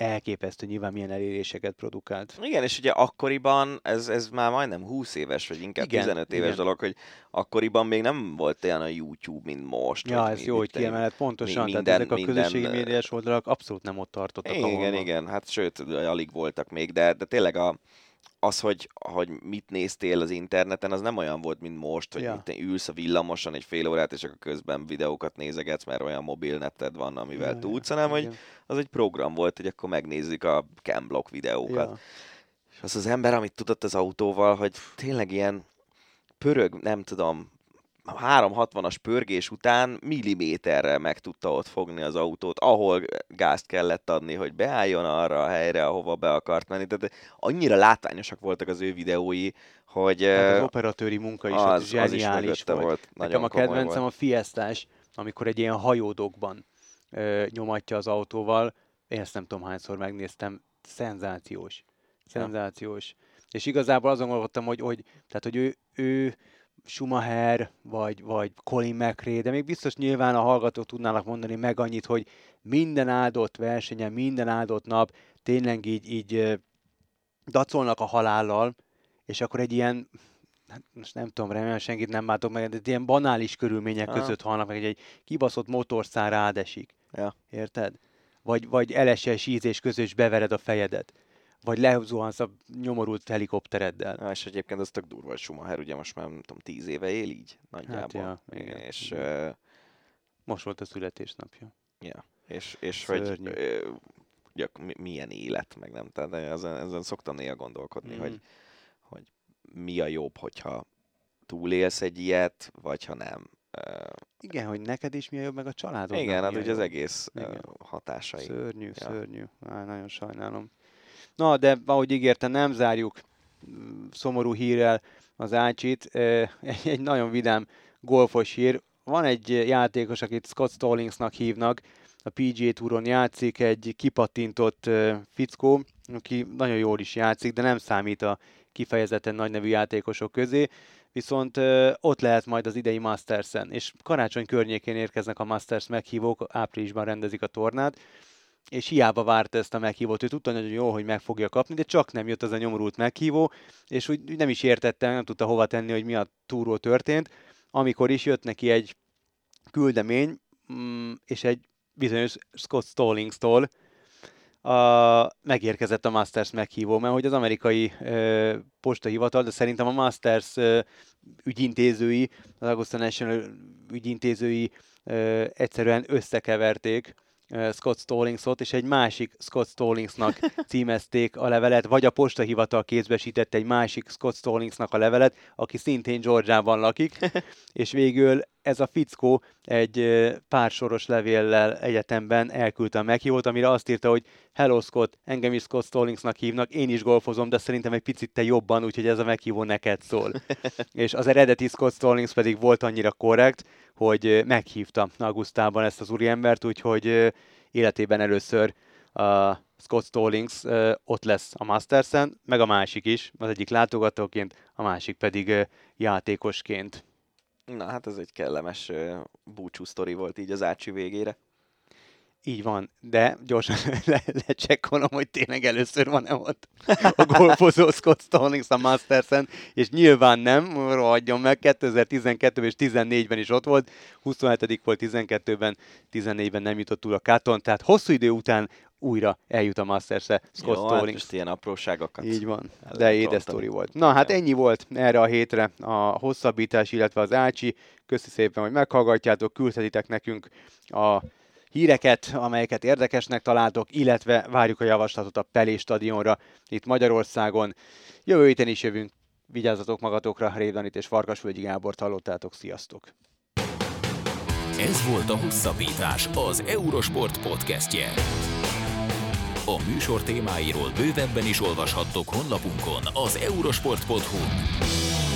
Speaker 3: elképesztő nyilván milyen eléréseket produkált.
Speaker 2: Igen, és ugye akkoriban, ez, ez már majdnem 20 éves, vagy inkább igen, 15 éves igen. dolog, hogy akkoriban még nem volt olyan a YouTube, mint most.
Speaker 3: Ja, ez mi, jó, hogy kiemeled pontosan, minden, tehát ezek a minden, közösségi médiás oldalak abszolút nem ott tartottak.
Speaker 2: Igen, ahol igen, hát sőt, alig voltak még, de, de tényleg a, az, hogy, hogy mit néztél az interneten, az nem olyan volt, mint most, hogy
Speaker 3: Ja.
Speaker 2: ja. te ülsz a villamoson egy fél órát, és akkor közben videókat nézegetsz, mert olyan mobilneted van, amivel
Speaker 3: Ja,
Speaker 2: tudsz,
Speaker 3: ja,
Speaker 2: hanem hogy
Speaker 3: igen.
Speaker 2: az egy program volt, hogy akkor megnézzük a Camblock videókat.
Speaker 3: Ja.
Speaker 2: És az az ember, amit tudott az autóval, hogy tényleg ilyen pörög, nem tudom, 360-as pörgés után milliméterrel meg tudta ott fogni az autót, ahol gázt kellett adni, hogy beálljon arra a helyre, ahova be akart menni. Tehát annyira látványosak voltak az ő videói, hogy
Speaker 3: Hát az operatőri munka is
Speaker 2: az,
Speaker 3: ott
Speaker 2: az is
Speaker 3: zseniális volt.
Speaker 2: volt.
Speaker 3: Nekem a kedvencem
Speaker 2: volt.
Speaker 3: a Fiestás, amikor egy ilyen hajódokban ö, nyomatja az autóval. Én ezt nem tudom hányszor megnéztem. Szenzációs. Szenzációs. És igazából azon gondolkodtam, hogy, hogy, tehát, hogy ő, ő Schumacher, vagy, vagy Colin McRae, de még biztos nyilván a hallgatók tudnának mondani meg annyit, hogy minden áldott versenyen, minden áldott nap tényleg így, így dacolnak a halállal, és akkor egy ilyen, hát most nem tudom, remélem senkit nem látok meg, de egy ilyen banális körülmények
Speaker 2: Aha.
Speaker 3: között halnak meg, hogy egy kibaszott motorszár rádesik.
Speaker 2: Ja.
Speaker 3: Érted? Vagy, vagy eleses ízés közös bevered a fejedet. Vagy lezuhansz a nyomorult helikoptereddel.
Speaker 2: Ja, és egyébként az tök durva, hogy Schumacher ugye most már nem tudom, tíz éve él így nagyjából.
Speaker 3: ja, igen,
Speaker 2: és,
Speaker 3: igen.
Speaker 2: eh,
Speaker 3: Most volt a születésnapja.
Speaker 2: Ja, és, és hogy
Speaker 3: Szörnyű.
Speaker 2: ö, ugye, mi- milyen élet, meg nem, tehát ezen, ezen szoktam néha gondolkodni,
Speaker 3: Mhm.
Speaker 2: hogy, hogy mi a jobb, hogyha túlélsz egy ilyet, vagy ha nem. Ö,
Speaker 3: Igen, hogy neked is mi a jobb, meg a családodnak
Speaker 2: igen, hát ugye az egész
Speaker 3: Igen.
Speaker 2: hatásai.
Speaker 3: Szörnyű,
Speaker 2: Ja.
Speaker 3: szörnyű. Á, nagyon sajnálom. Na, de ahogy ígértem, nem zárjuk mm, szomorú hírrel az Ácsit. Egy, nagyon vidám golfos hír. Van egy játékos, akit Scott Stallingsnak hívnak, a PGA Touron játszik, egy kipattintott fickó, aki nagyon jól is játszik, de nem számít a kifejezetten nagy nevű játékosok közé, viszont ott lehet majd az idei Masters-en, és karácsony környékén érkeznek a Masters meghívók, áprilisban rendezik a tornát, és hiába várt ezt a meghívót, ő tudta nagyon jó, hogy meg fogja kapni, de csak nem jött az a nyomorult meghívó, és úgy nem is értette, nem tudta hova tenni, hogy mi a túról történt, amikor is jött neki egy küldemény, mm, és egy bizonyos Scott Stallings-tól a, megérkezett a Masters meghívó, mert hogy az amerikai ö, postahivatal, de szerintem a Masters ö, ügyintézői, az Augusta National ügyintézői ö, egyszerűen összekeverték Scott Stallingsot, és egy másik Scott Stallingsnak [laughs] címezték a levelet, vagy a postahivatal kézbesítette egy másik Scott Stallingsnak a levelet, aki szintén Georgiában lakik, [laughs] és végül ez a fickó egy ö, pár soros levéllel egyetemben elküldte a meghívót, amire azt írta, hogy Hello Scott, engem is Scott Stallingsnak hívnak, én is golfozom, de szerintem egy picit te jobban, úgyhogy ez a meghívó neked szól. [laughs] és az eredeti Scott Stallings pedig volt annyira korrekt, hogy meghívta Augusztában ezt az úriembert, úgyhogy életében először a Scott Stallings ott lesz a Masters-en, meg a másik is, az egyik látogatóként, a másik pedig játékosként.
Speaker 2: Na hát ez egy kellemes búcsú sztori volt így az Ácsi végére.
Speaker 3: Így van, de gyorsan [laughs] le- lecsekkolom, hogy tényleg először van-e ott [laughs] a golfozó Scott Stallings a Masters-en, és nyilván nem, rohadjon meg, 2012-ben és 14-ben is ott volt, 27 volt 12-ben, 14-ben nem jutott túl a Katon, tehát hosszú idő után újra eljut a Masters-e Scott
Speaker 2: Jó, hát
Speaker 3: Stallings.
Speaker 2: most ilyen apróságokat.
Speaker 3: Így van, de édes sztori volt. Na hát ennyi volt erre a hétre a hosszabbítás, illetve az Ácsi. Köszi szépen, hogy meghallgatjátok, küldhetitek nekünk a híreket, amelyeket érdekesnek találtok, illetve várjuk a javaslatot a Pelé stadionra itt Magyarországon. Jövő héten is jövünk, vigyázzatok magatokra, Révdanit és Farkasvölgyi Gábort hallottátok, sziasztok!
Speaker 1: Ez volt a Hosszabbítás, az Eurosport podcastje. A műsor témáiról bővebben is olvashattok honlapunkon az eurosport.hu.